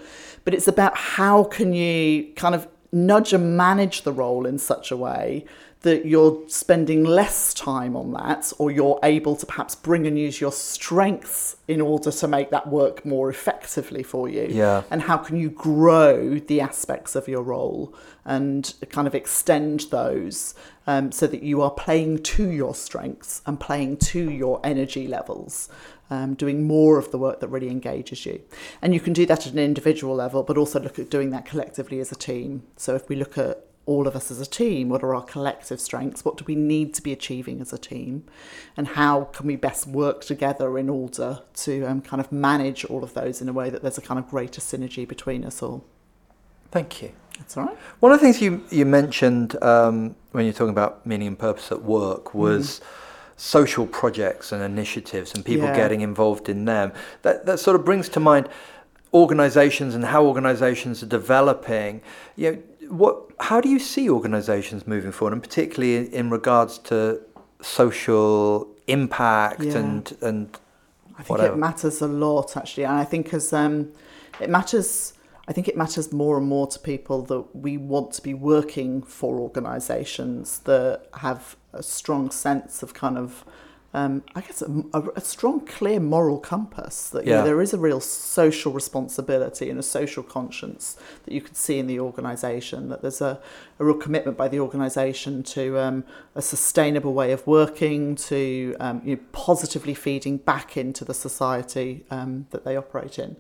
[SPEAKER 4] But it's about how can you kind of nudge and manage the role in such a way that you're spending less time on that, or you're able to perhaps bring and use your strengths in order to make that work more effectively for you.
[SPEAKER 1] Yeah.
[SPEAKER 4] And how can you grow the aspects of your role and kind of extend those um, so that you are playing to your strengths and playing to your energy levels um, doing more of the work that really engages you. And you can do that at an individual level, but also look at doing that collectively as a team. So if we look at all of us as a team, what are our collective strengths? What do we need to be achieving as a team? And how can we best work together in order to um, kind of manage all of those in a way that there's a kind of greater synergy between us all?
[SPEAKER 1] Thank you.
[SPEAKER 4] That's all right.
[SPEAKER 1] One of the things you, you mentioned um, when you're talking about meaning and purpose at work was social projects and initiatives and people
[SPEAKER 4] Yeah.
[SPEAKER 1] getting involved in them. That, that sort of brings to mind organizations and how organizations are developing. You know, what, how do you see organizations moving forward, and particularly in, in regards to social impact
[SPEAKER 4] Yeah.
[SPEAKER 1] and, and
[SPEAKER 4] I think
[SPEAKER 1] whatever?
[SPEAKER 4] it matters a lot actually, and I think as um, it matters. I think it matters more and more to people that we want to be working for organisations that have a strong sense of kind of, um, I guess, a, a- a strong, clear moral compass. That you know, there is a real social responsibility and a social conscience that you can see in the organisation. That there's a, a real commitment by the organisation to um, a sustainable way of working, to um, you know, positively feeding back into the society um, that they operate in.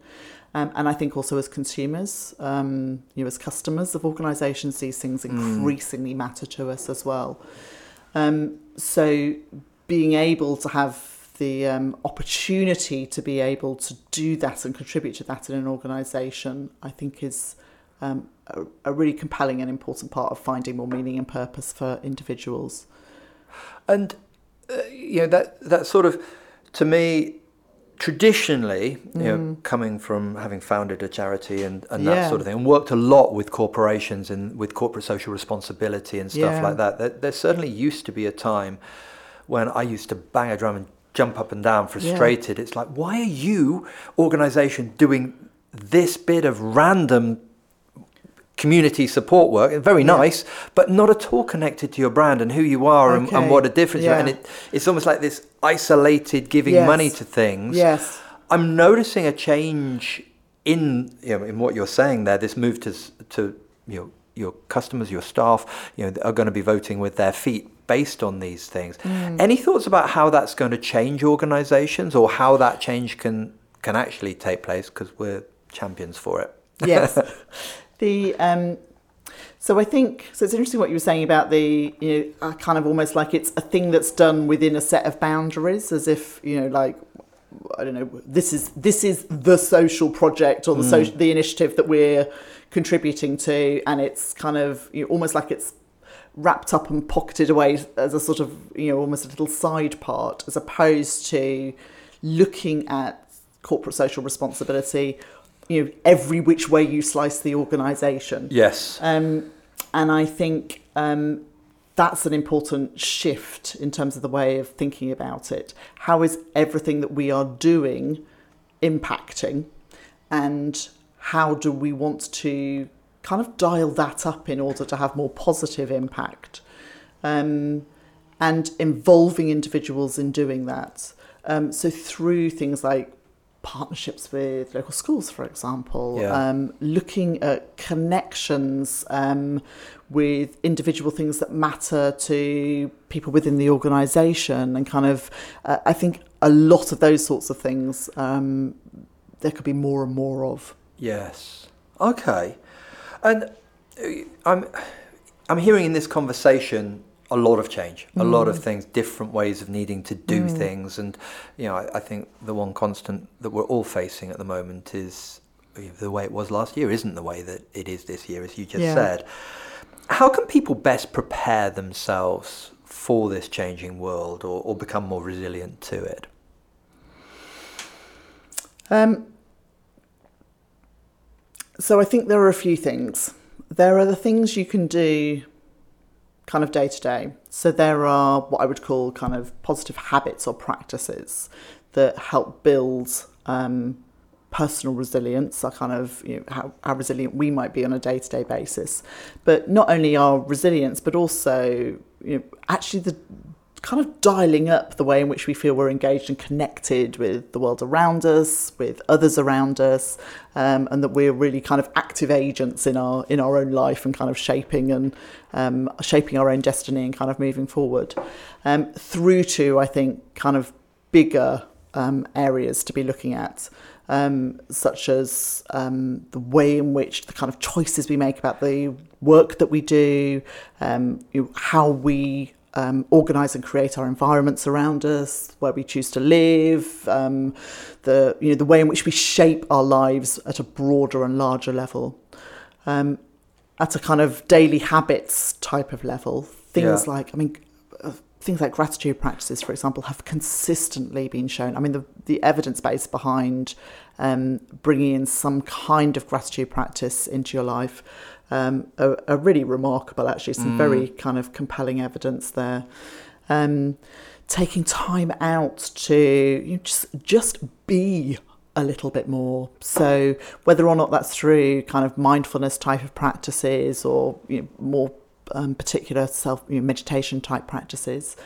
[SPEAKER 4] Um, and I think also as consumers, um, you know, as customers of organisations, these things increasingly matter to us as well. Um, so being able to have the um, opportunity to be able to do that and contribute to that in an organisation, I think is um, a, a really compelling and important part of finding more meaning and purpose for individuals.
[SPEAKER 1] And uh, you know that that sort of, to me, traditionally, you know, coming from having founded a charity and, and that
[SPEAKER 4] Yeah.
[SPEAKER 1] sort of thing, and worked a lot with corporations and with corporate social responsibility and stuff
[SPEAKER 4] Yeah.
[SPEAKER 1] like that. There, there certainly used to be a time when I used to bang a drum and jump up and down, frustrated. It's like, why are you, organisation, doing this bit of random community support work, very
[SPEAKER 4] Yeah.
[SPEAKER 1] nice, but not at all connected to your brand and who you are and, and what a difference you
[SPEAKER 4] Yeah.
[SPEAKER 1] and it, it's almost like this isolated giving
[SPEAKER 4] Yes.
[SPEAKER 1] money to things.
[SPEAKER 4] Yes.
[SPEAKER 1] I'm noticing a change in you know in what you're saying there. This move to to you know your customers, your staff, you know, are going to be voting with their feet based on these things.
[SPEAKER 4] Mm.
[SPEAKER 1] Any thoughts about how that's going to change organisations or how that change can can actually take place? Because we're champions for it.
[SPEAKER 4] yes. the um, so I think so. It's interesting what you were saying about the you know kind of almost like it's a thing that's done within a set of boundaries, as if you know like. I don't know. This is this is the social project or the social the initiative that we're contributing to, and it's kind of you know, almost like it's wrapped up and pocketed away as a sort of you know almost a little side part, as opposed to looking at corporate social responsibility. You know, every which way you slice the organisation.
[SPEAKER 1] Yes.
[SPEAKER 4] Um, and I think um, that's an important shift in terms of the way of thinking about it. How is everything that we are doing impacting? And how do we want to kind of dial that up in order to have more positive impact? Um, and involving individuals in doing that. Um, so through things like partnerships with local schools, for example,
[SPEAKER 1] Yeah.
[SPEAKER 4] um, looking at connections um, with individual things that matter to people within the organisation, and kind of, uh, I think a lot of those sorts of things um, there could be more and more of.
[SPEAKER 1] Yes. Okay. And uh, I'm I'm hearing in this conversation a lot of change, a lot of things, different ways of needing to do things, and you know, I, I think the one constant that we're all facing at the moment is you know, the way it was last year isn't the way that it is this year, as you just
[SPEAKER 4] Yeah.
[SPEAKER 1] said. How can people best prepare themselves for this changing world or, or become more resilient to it?
[SPEAKER 4] Um, so I think there are a few things. There are the things you can do kind of day to day. So there are what I would call kind of positive habits or practices that help build um, personal resilience, our kind of you know, how, how resilient we might be on a day to day basis. But not only our resilience, but also you know, actually the kind of dialing up the way in which we feel we're engaged and connected with the world around us, with others around us, um, and that we're really kind of active agents in our in our own life and kind of shaping and um, shaping our own destiny and kind of moving forward. Um, through to I think kind of bigger um, areas to be looking at. Um, such as um, the way in which the kind of choices we make about the work that we do, you know, how we um, organise and create our environments around us, where we choose to live, um, the you know the way in which we shape our lives at a broader and larger level. Um, at a kind of daily habits type of level, things
[SPEAKER 1] Yeah.
[SPEAKER 4] like I mean, uh, things like gratitude practices, for example, have consistently been shown. I mean, the the evidence base behind um, bringing in some kind of gratitude practice into your life um, are, are really remarkable. Actually, some very kind of compelling evidence there. Um, taking time out to you know, just just be a little bit more. So whether or not that's through kind of mindfulness type of practices or you know, more um, particular self you know, meditation type practices,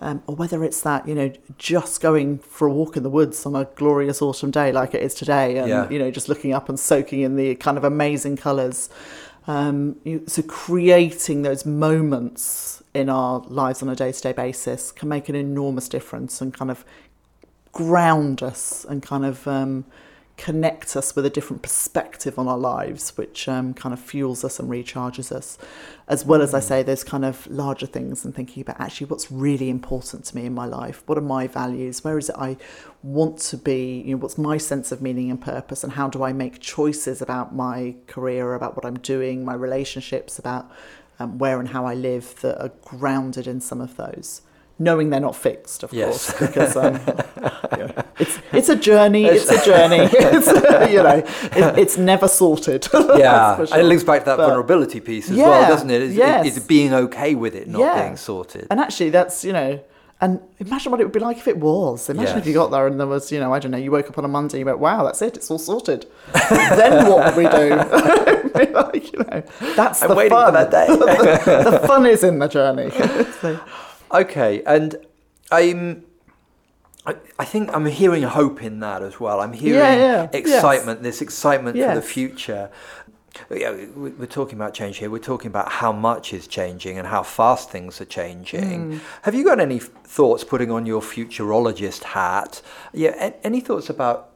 [SPEAKER 4] um, or whether it's that you know just going for a walk in the woods on a glorious autumn day like it is today, and
[SPEAKER 1] Yeah.
[SPEAKER 4] you know just looking up and soaking in the kind of amazing colours. Um, you, so creating those moments in our lives on a day-to-day basis can make an enormous difference and kind of ground us and kind of um, connect us with a different perspective on our lives, which um, kind of fuels us and recharges us, as well as I say, those kind of larger things and thinking about actually what's really important to me in my life. What are my values? Where is it I want to be? You know, what's my sense of meaning and purpose? And how do I make choices about my career, about what I'm doing, my relationships, about um, where and how I live that are grounded in some of those? Knowing they're not fixed, of
[SPEAKER 1] Yes.
[SPEAKER 4] course, because um, know, it's it's a journey. It's a journey. It's, you know, it, it's never sorted.
[SPEAKER 1] Yeah,
[SPEAKER 4] for
[SPEAKER 1] and it links back to that
[SPEAKER 4] But-
[SPEAKER 1] vulnerability piece as well, doesn't it? It's,
[SPEAKER 4] yes.
[SPEAKER 1] it's being okay with it not
[SPEAKER 4] Yeah.
[SPEAKER 1] being sorted.
[SPEAKER 4] And actually, that's you know, and imagine what it would be like if it was. Imagine if you got there and there was, you know, I don't know, you woke up on a Monday, and you went, "Wow, that's it, it's all sorted." then what would we do? like, you know, that's
[SPEAKER 1] I'm
[SPEAKER 4] the
[SPEAKER 1] waiting
[SPEAKER 4] fun.
[SPEAKER 1] for that day.
[SPEAKER 4] the, the fun is in the journey. So-
[SPEAKER 1] Okay, and I'm. I, I think I'm hearing hope in that as well. I'm hearing
[SPEAKER 4] yeah, yes.
[SPEAKER 1] excitement, this excitement for the future. Yeah, we- we're talking about change here. We're talking about how much is changing and how fast things are changing. Mm. Have you got any f- thoughts putting on your futurologist hat? Yeah, any thoughts about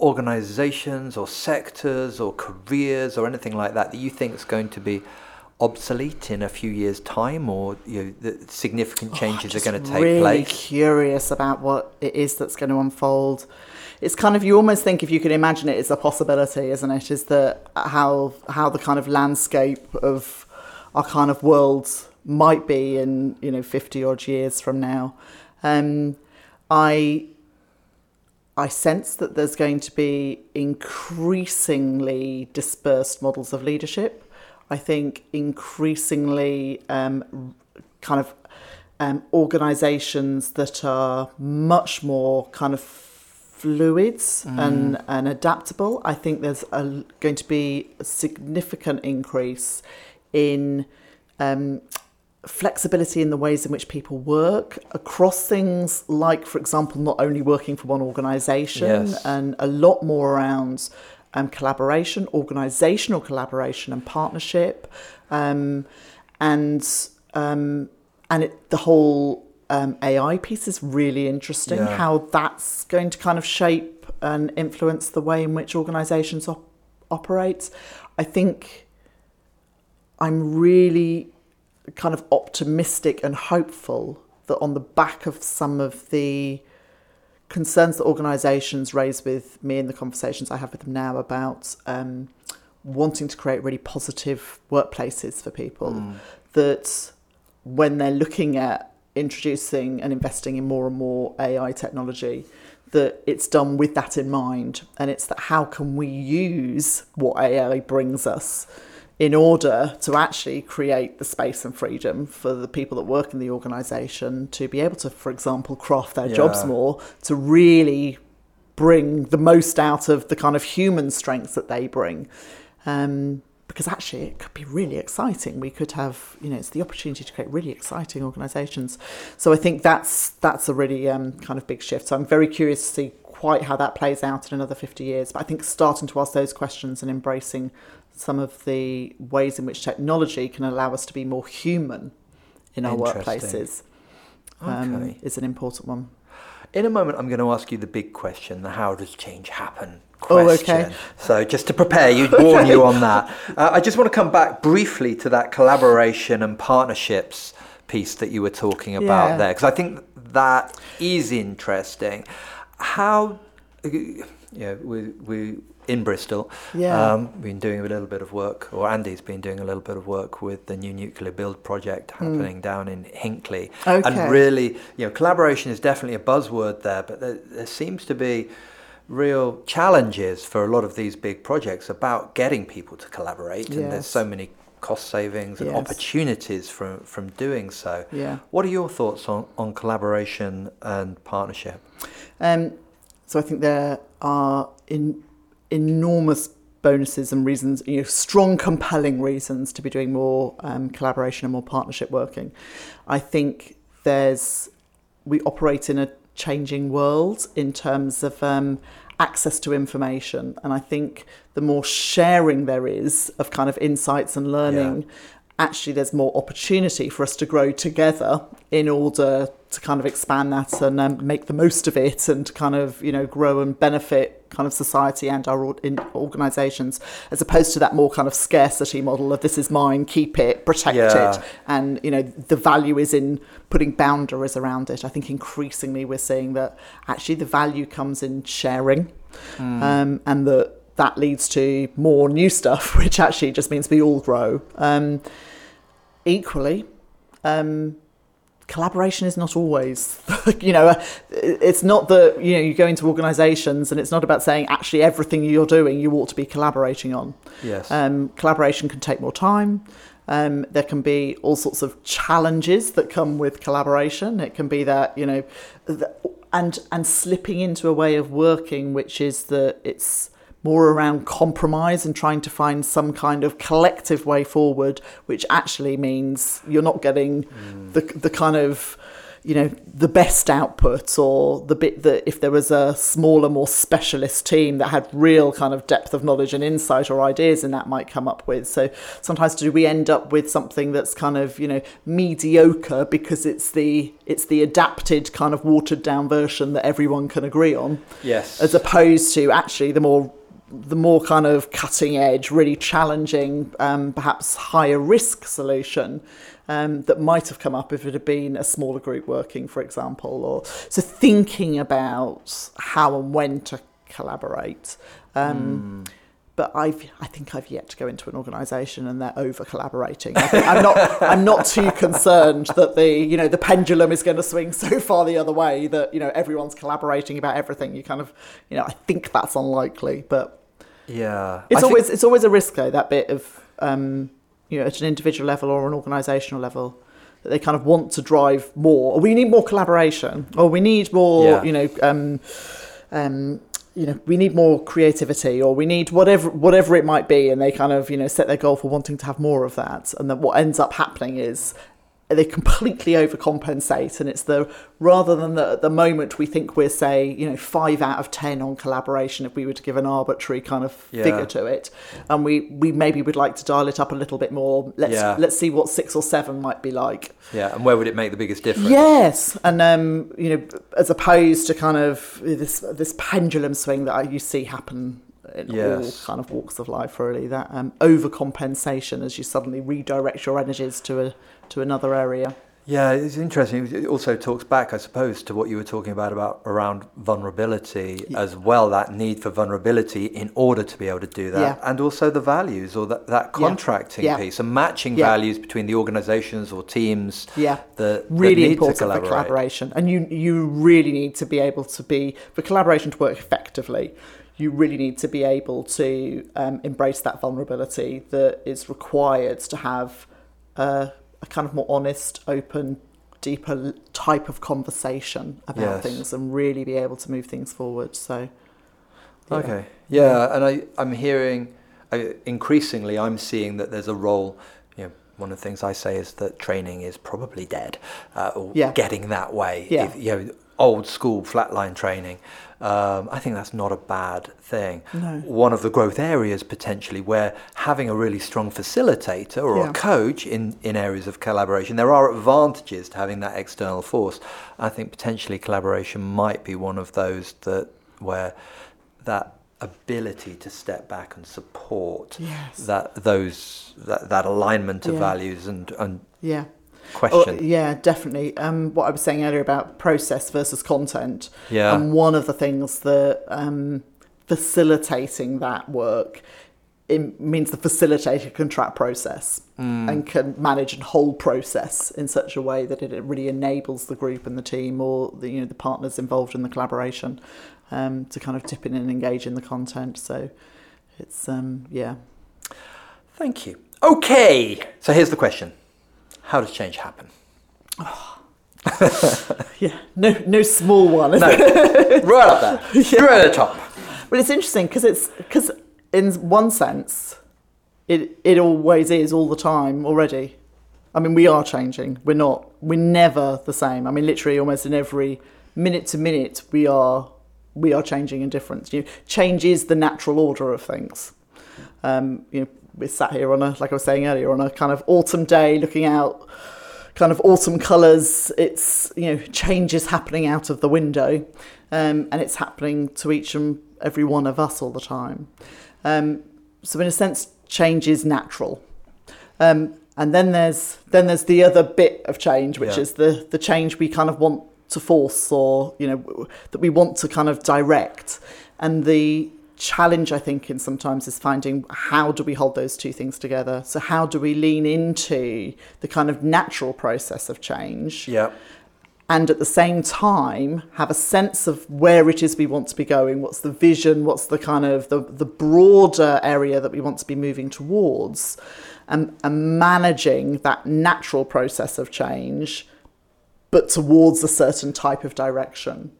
[SPEAKER 1] organizations or sectors or careers or anything like that that you think is going to be obsolete in a few years' time or you know, that significant changes are going to take
[SPEAKER 4] really
[SPEAKER 1] place?
[SPEAKER 4] curious about what it is that's going to unfold. It's kind of you almost think if you can imagine it, it's a possibility, isn't it? Is that how how the kind of landscape of our kind of world might be in you know fifty odd years from now. Um, I I sense that there's going to be increasingly dispersed models of leadership. I think increasingly um, kind of um, organizations that are much more kind of fluid and, and adaptable. I think there's a, going to be a significant increase in um, flexibility in the ways in which people work across things like, for example, not only working for one organization
[SPEAKER 1] Yes.
[SPEAKER 4] and a lot more around um, collaboration, organizational collaboration and partnership, um, and um, and it, the whole um, AI piece is really interesting.
[SPEAKER 1] Yeah.
[SPEAKER 4] How that's going to kind of shape and influence the way in which organizations op- operate. I think I'm really kind of optimistic and hopeful that on the back of some of the concerns that organisations raise with me in the conversations I have with them now about um, wanting to create really positive workplaces for people, that when they're looking at introducing and investing in more and more AI technology, that it's done with that in mind. And it's that how can we use what AI brings us in order to actually create the space and freedom for the people that work in the organisation to be able to, for example, craft their jobs more, to really bring the most out of the kind of human strengths that they bring. Um, because actually, it could be really exciting. We could have, you know, it's the opportunity to create really exciting organisations. So I think that's that's a really um, kind of big shift. So I'm very curious to see quite how that plays out in another 50 years. But I think starting to ask those questions and embracing some of the ways in which technology can allow us to be more human in our workplaces um,
[SPEAKER 1] Okay.
[SPEAKER 4] is an important one.
[SPEAKER 1] In a moment, I'm going to ask you the big question: the how does change happen? Question.
[SPEAKER 4] Oh, okay.
[SPEAKER 1] So, just to prepare you, warn you on that. Uh, I just want to come back briefly to that collaboration and partnerships piece that you were talking about
[SPEAKER 4] Yeah.
[SPEAKER 1] there, because I think that is interesting. How, yeah, we we in Bristol.
[SPEAKER 4] Yeah.
[SPEAKER 1] Um, been doing a little bit of work, or Andy's been doing a little bit of work with the new nuclear build project happening down in Hinkley.
[SPEAKER 4] Okay.
[SPEAKER 1] And really, you know, collaboration is definitely a buzzword there, but there, there seems to be real challenges for a lot of these big projects about getting people to collaborate, and there's so many cost savings and
[SPEAKER 4] Yes.
[SPEAKER 1] opportunities from from doing so.
[SPEAKER 4] Yeah.
[SPEAKER 1] What are your thoughts on, on collaboration and partnership?
[SPEAKER 4] Um, so I think there are in, enormous bonuses and reasons, you know, strong, compelling reasons to be doing more um, collaboration and more partnership working. I think there's we operate in a changing world in terms of um, access to information, and I think the more sharing there is of kind of insights and learning. Actually, there's more opportunity for us to grow together in order to kind of expand that and um, make the most of it and kind of you know grow and benefit kind of society and our in organizations as opposed to that more kind of scarcity model of this is mine keep it protect
[SPEAKER 1] Yeah.
[SPEAKER 4] it. And you know the value is in putting boundaries around it. I think increasingly we're seeing that actually the value comes in sharing um, and that that leads to more new stuff which actually just means we all grow. Um, equally um, collaboration is not always you know uh, it's not that you know you go into organizations and it's not about saying actually everything you're doing you ought to be collaborating on.
[SPEAKER 1] Yes.
[SPEAKER 4] um, collaboration can take more time. Um, there can be all sorts of challenges that come with collaboration. It can be that you know and and slipping into a way of working which is that it's more around compromise and trying to find some kind of collective way forward, which actually means you're not getting mm. the the kind of you know the best output or the bit that if there was a smaller more specialist team that had real kind of depth of knowledge and insight or ideas and that might come up with. So sometimes do we end up with something that's kind of you know mediocre because it's the it's the adapted kind of watered down version that everyone can agree on?
[SPEAKER 1] Yes.
[SPEAKER 4] as opposed to actually the more the more kind of cutting edge, really challenging, um, perhaps higher risk solution um, that might have come up if it had been a smaller group working, for example. Or so thinking about how and when to collaborate. Um, But I've, I think I've yet to go into an organisation and they're over collaborating. I'm not, I'm not too concerned that the, you know, the pendulum is going to swing so far the other way that you know everyone's collaborating about everything. You kind of, you know, I think that's unlikely, but
[SPEAKER 1] yeah.
[SPEAKER 4] it's
[SPEAKER 1] I think-
[SPEAKER 4] always it's always a risk though that bit of um, you know at an individual level or an organisational level that they kind of want to drive more. Or we need more collaboration, or we need more
[SPEAKER 1] Yeah.
[SPEAKER 4] you know um, um, you know we need more creativity, or we need whatever whatever it might be, and they kind of you know set their goal for wanting to have more of that, and then what ends up happening is they completely overcompensate and it's the rather than the, at the moment we think we're say you know five out of ten on collaboration if we were to give an arbitrary kind of
[SPEAKER 1] Yeah.
[SPEAKER 4] figure to it and we we maybe would like to dial it up a little bit more let's
[SPEAKER 1] Yeah.
[SPEAKER 4] let's see what six or seven might be like
[SPEAKER 1] Yeah, and where would it make the biggest difference?
[SPEAKER 4] yes and um you know as opposed to kind of this this pendulum swing that you see happen in
[SPEAKER 1] Yes.
[SPEAKER 4] all kind of walks of life really that um overcompensation as you suddenly redirect your energies to a to another area
[SPEAKER 1] Yeah, it's interesting. It also talks back, I suppose, to what you were talking about about around vulnerability as well. That need for vulnerability in order to be able to do that,
[SPEAKER 4] Yeah.
[SPEAKER 1] and also the values or that, that contracting
[SPEAKER 4] Yeah.
[SPEAKER 1] piece and matching
[SPEAKER 4] Yeah.
[SPEAKER 1] values between the organisations or teams.
[SPEAKER 4] Yeah,
[SPEAKER 1] that, that
[SPEAKER 4] really
[SPEAKER 1] need to
[SPEAKER 4] important for collaboration, and you you really need to be able to be for collaboration to work effectively. You really need to be able to um, embrace that vulnerability that is required to have a, a kind of more honest, open, deeper type of conversation about
[SPEAKER 1] Yes.
[SPEAKER 4] things, and really be able to move things forward. So, yeah.
[SPEAKER 1] Okay. Yeah, and I, I'm hearing I, increasingly, I'm seeing that there's a role. You know, one of the things I say is that training is probably dead, uh, or
[SPEAKER 4] Yeah.
[SPEAKER 1] getting that way.
[SPEAKER 4] Yeah.
[SPEAKER 1] If, you know, old school flatline training. Um, I think that's not a bad thing.
[SPEAKER 4] No.
[SPEAKER 1] One of the growth areas potentially where having a really strong facilitator or
[SPEAKER 4] Yeah.
[SPEAKER 1] a coach in, in areas of collaboration, there are advantages to having that external force. I think potentially collaboration might be one of those that where that ability to step back and support
[SPEAKER 4] Yes.
[SPEAKER 1] that those that, that alignment of
[SPEAKER 4] Yeah.
[SPEAKER 1] values and, and
[SPEAKER 4] Yeah.
[SPEAKER 1] Question.
[SPEAKER 4] Oh, yeah, definitely. Um, what I was saying earlier about process versus content.
[SPEAKER 1] Yeah.
[SPEAKER 4] And one of the things that um, facilitating that work it means the facilitator can track process and can manage and hold process in such a way that it really enables the group and the team or the you know the partners involved in the collaboration um, to kind of dip in and engage in the content. So it's um, yeah.
[SPEAKER 1] Thank you. Okay, so here's the question: How does change happen?
[SPEAKER 4] Yeah, no, no small one.
[SPEAKER 1] No, right up there, right at the top.
[SPEAKER 4] Well, it's interesting because it's because in one sense, it it always is all the time already. I mean, we are changing. We're not. We're never the same. I mean, literally, almost in every minute to minute, we are we are changing in difference. You know, change is the natural order of things. Um, you know, we're sat here on a like I was saying earlier on a kind of autumn day, looking out kind of autumn colours. It's you know changes happening out of the window, um, and it's happening to each and every one of us all the time. Um, so in a sense, change is natural. Um, and then there's then there's the other bit of change, which
[SPEAKER 1] Yeah.
[SPEAKER 4] is the the change we kind of want to force, or you know that we want to kind of direct. And the challenge, I think, in sometimes is finding how do we hold those two things together. So how do we lean into the kind of natural process of change?
[SPEAKER 1] Yeah,
[SPEAKER 4] and at the same time have a sense of where it is we want to be going what's the vision what's the kind of the, the broader area that we want to be moving towards and, and managing that natural process of change but towards a certain type of direction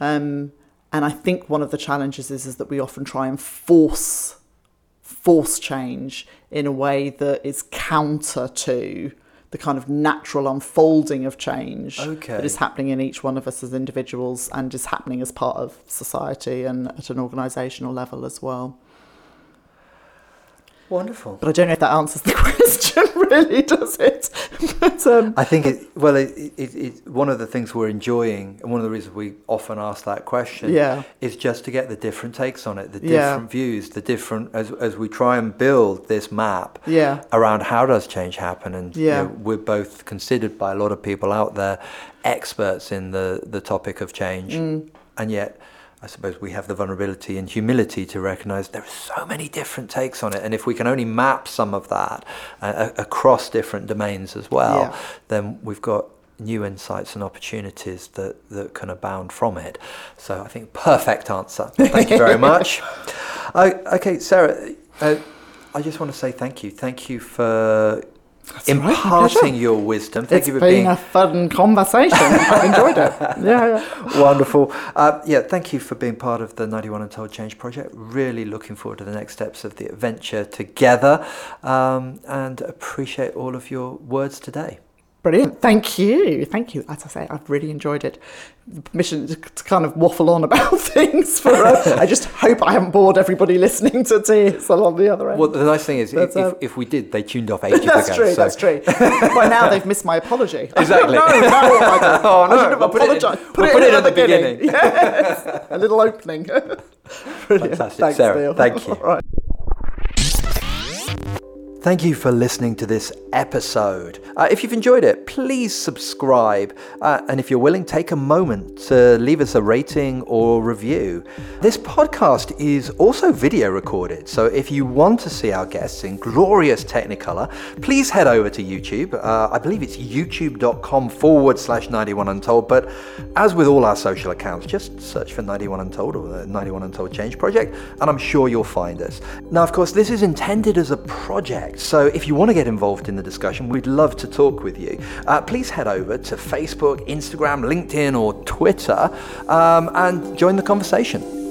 [SPEAKER 4] um, and i think one of the challenges is, is that we often try and force force change in a way that is counter to the kind of natural unfolding of change
[SPEAKER 1] Okay.
[SPEAKER 4] that is happening in each one of us as individuals and is happening as part of society and at an organisational level as well.
[SPEAKER 1] Wonderful.
[SPEAKER 4] But I don't know if that answers the question, really, does it? but, um,
[SPEAKER 1] I think it. Well, it, it, it, one of the things we're enjoying, and one of the reasons we often ask that question,
[SPEAKER 4] Yeah.
[SPEAKER 1] is just to get the different takes on it, the
[SPEAKER 4] Yeah.
[SPEAKER 1] different views, the different as as we try and build this map
[SPEAKER 4] Yeah.
[SPEAKER 1] around how does change happen, and you know, we're both considered by a lot of people out there experts in the the topic of change,
[SPEAKER 4] Mm.
[SPEAKER 1] and yet. I suppose we have the vulnerability and humility to recognize there are so many different takes on it. And if we can only map some of that uh, across different domains as well,
[SPEAKER 4] Yeah.
[SPEAKER 1] then we've got new insights and opportunities that, that can abound from it. So I think perfect answer. Thank you very much. Uh, okay, Sarah, uh, I just want to say thank you. Thank you for
[SPEAKER 4] right, my
[SPEAKER 1] imparting
[SPEAKER 4] pleasure.
[SPEAKER 1] your wisdom. Thank
[SPEAKER 4] it's
[SPEAKER 1] you for
[SPEAKER 4] been
[SPEAKER 1] being
[SPEAKER 4] a fun conversation. I've enjoyed it. Yeah, yeah.
[SPEAKER 1] Wonderful. Uh, yeah, thank you for being part of the 91 Untold Change Project. Really looking forward to the next steps of the adventure together um, and appreciate all of your words today.
[SPEAKER 4] Brilliant. Thank you. Thank you. As I say, I've really enjoyed it. The permission to, to kind of waffle on about things for uh, I just hope I haven't bored everybody listening to TSL on the other end.
[SPEAKER 1] Well, the nice thing is, if, if,
[SPEAKER 4] um,
[SPEAKER 1] if we did, they tuned off ages ago.
[SPEAKER 4] that's
[SPEAKER 1] ago.
[SPEAKER 4] true,
[SPEAKER 1] so-
[SPEAKER 4] that's true. By now they've missed my apology.
[SPEAKER 1] Exactly.
[SPEAKER 4] no, no, don't.
[SPEAKER 1] Oh, no,
[SPEAKER 4] I should have
[SPEAKER 1] we'll put in- we'll put it
[SPEAKER 4] at
[SPEAKER 1] at the beginning.
[SPEAKER 4] Yes. A little opening. Brilliant.
[SPEAKER 1] Fantastic.
[SPEAKER 4] Thanks,
[SPEAKER 1] Sarah,
[SPEAKER 4] Neil.
[SPEAKER 1] thank you. Thank you for listening to this episode. Uh, if you've enjoyed it, please subscribe. Uh, and if you're willing, take a moment to leave us a rating or review. This podcast is also video recorded. So if you want to see our guests in glorious Technicolor, please head over to YouTube. Uh, I believe it's youtube.com forward slash 91 Untold. But as with all our social accounts, just search for 91 Untold or the 91 Untold Change Project, and I'm sure you'll find us. Now, of course, this is intended as a project. So if you want to get involved in the discussion, we'd love to talk with you. Uh, please head over to Facebook, Instagram, LinkedIn, or Twitter um, and join the conversation.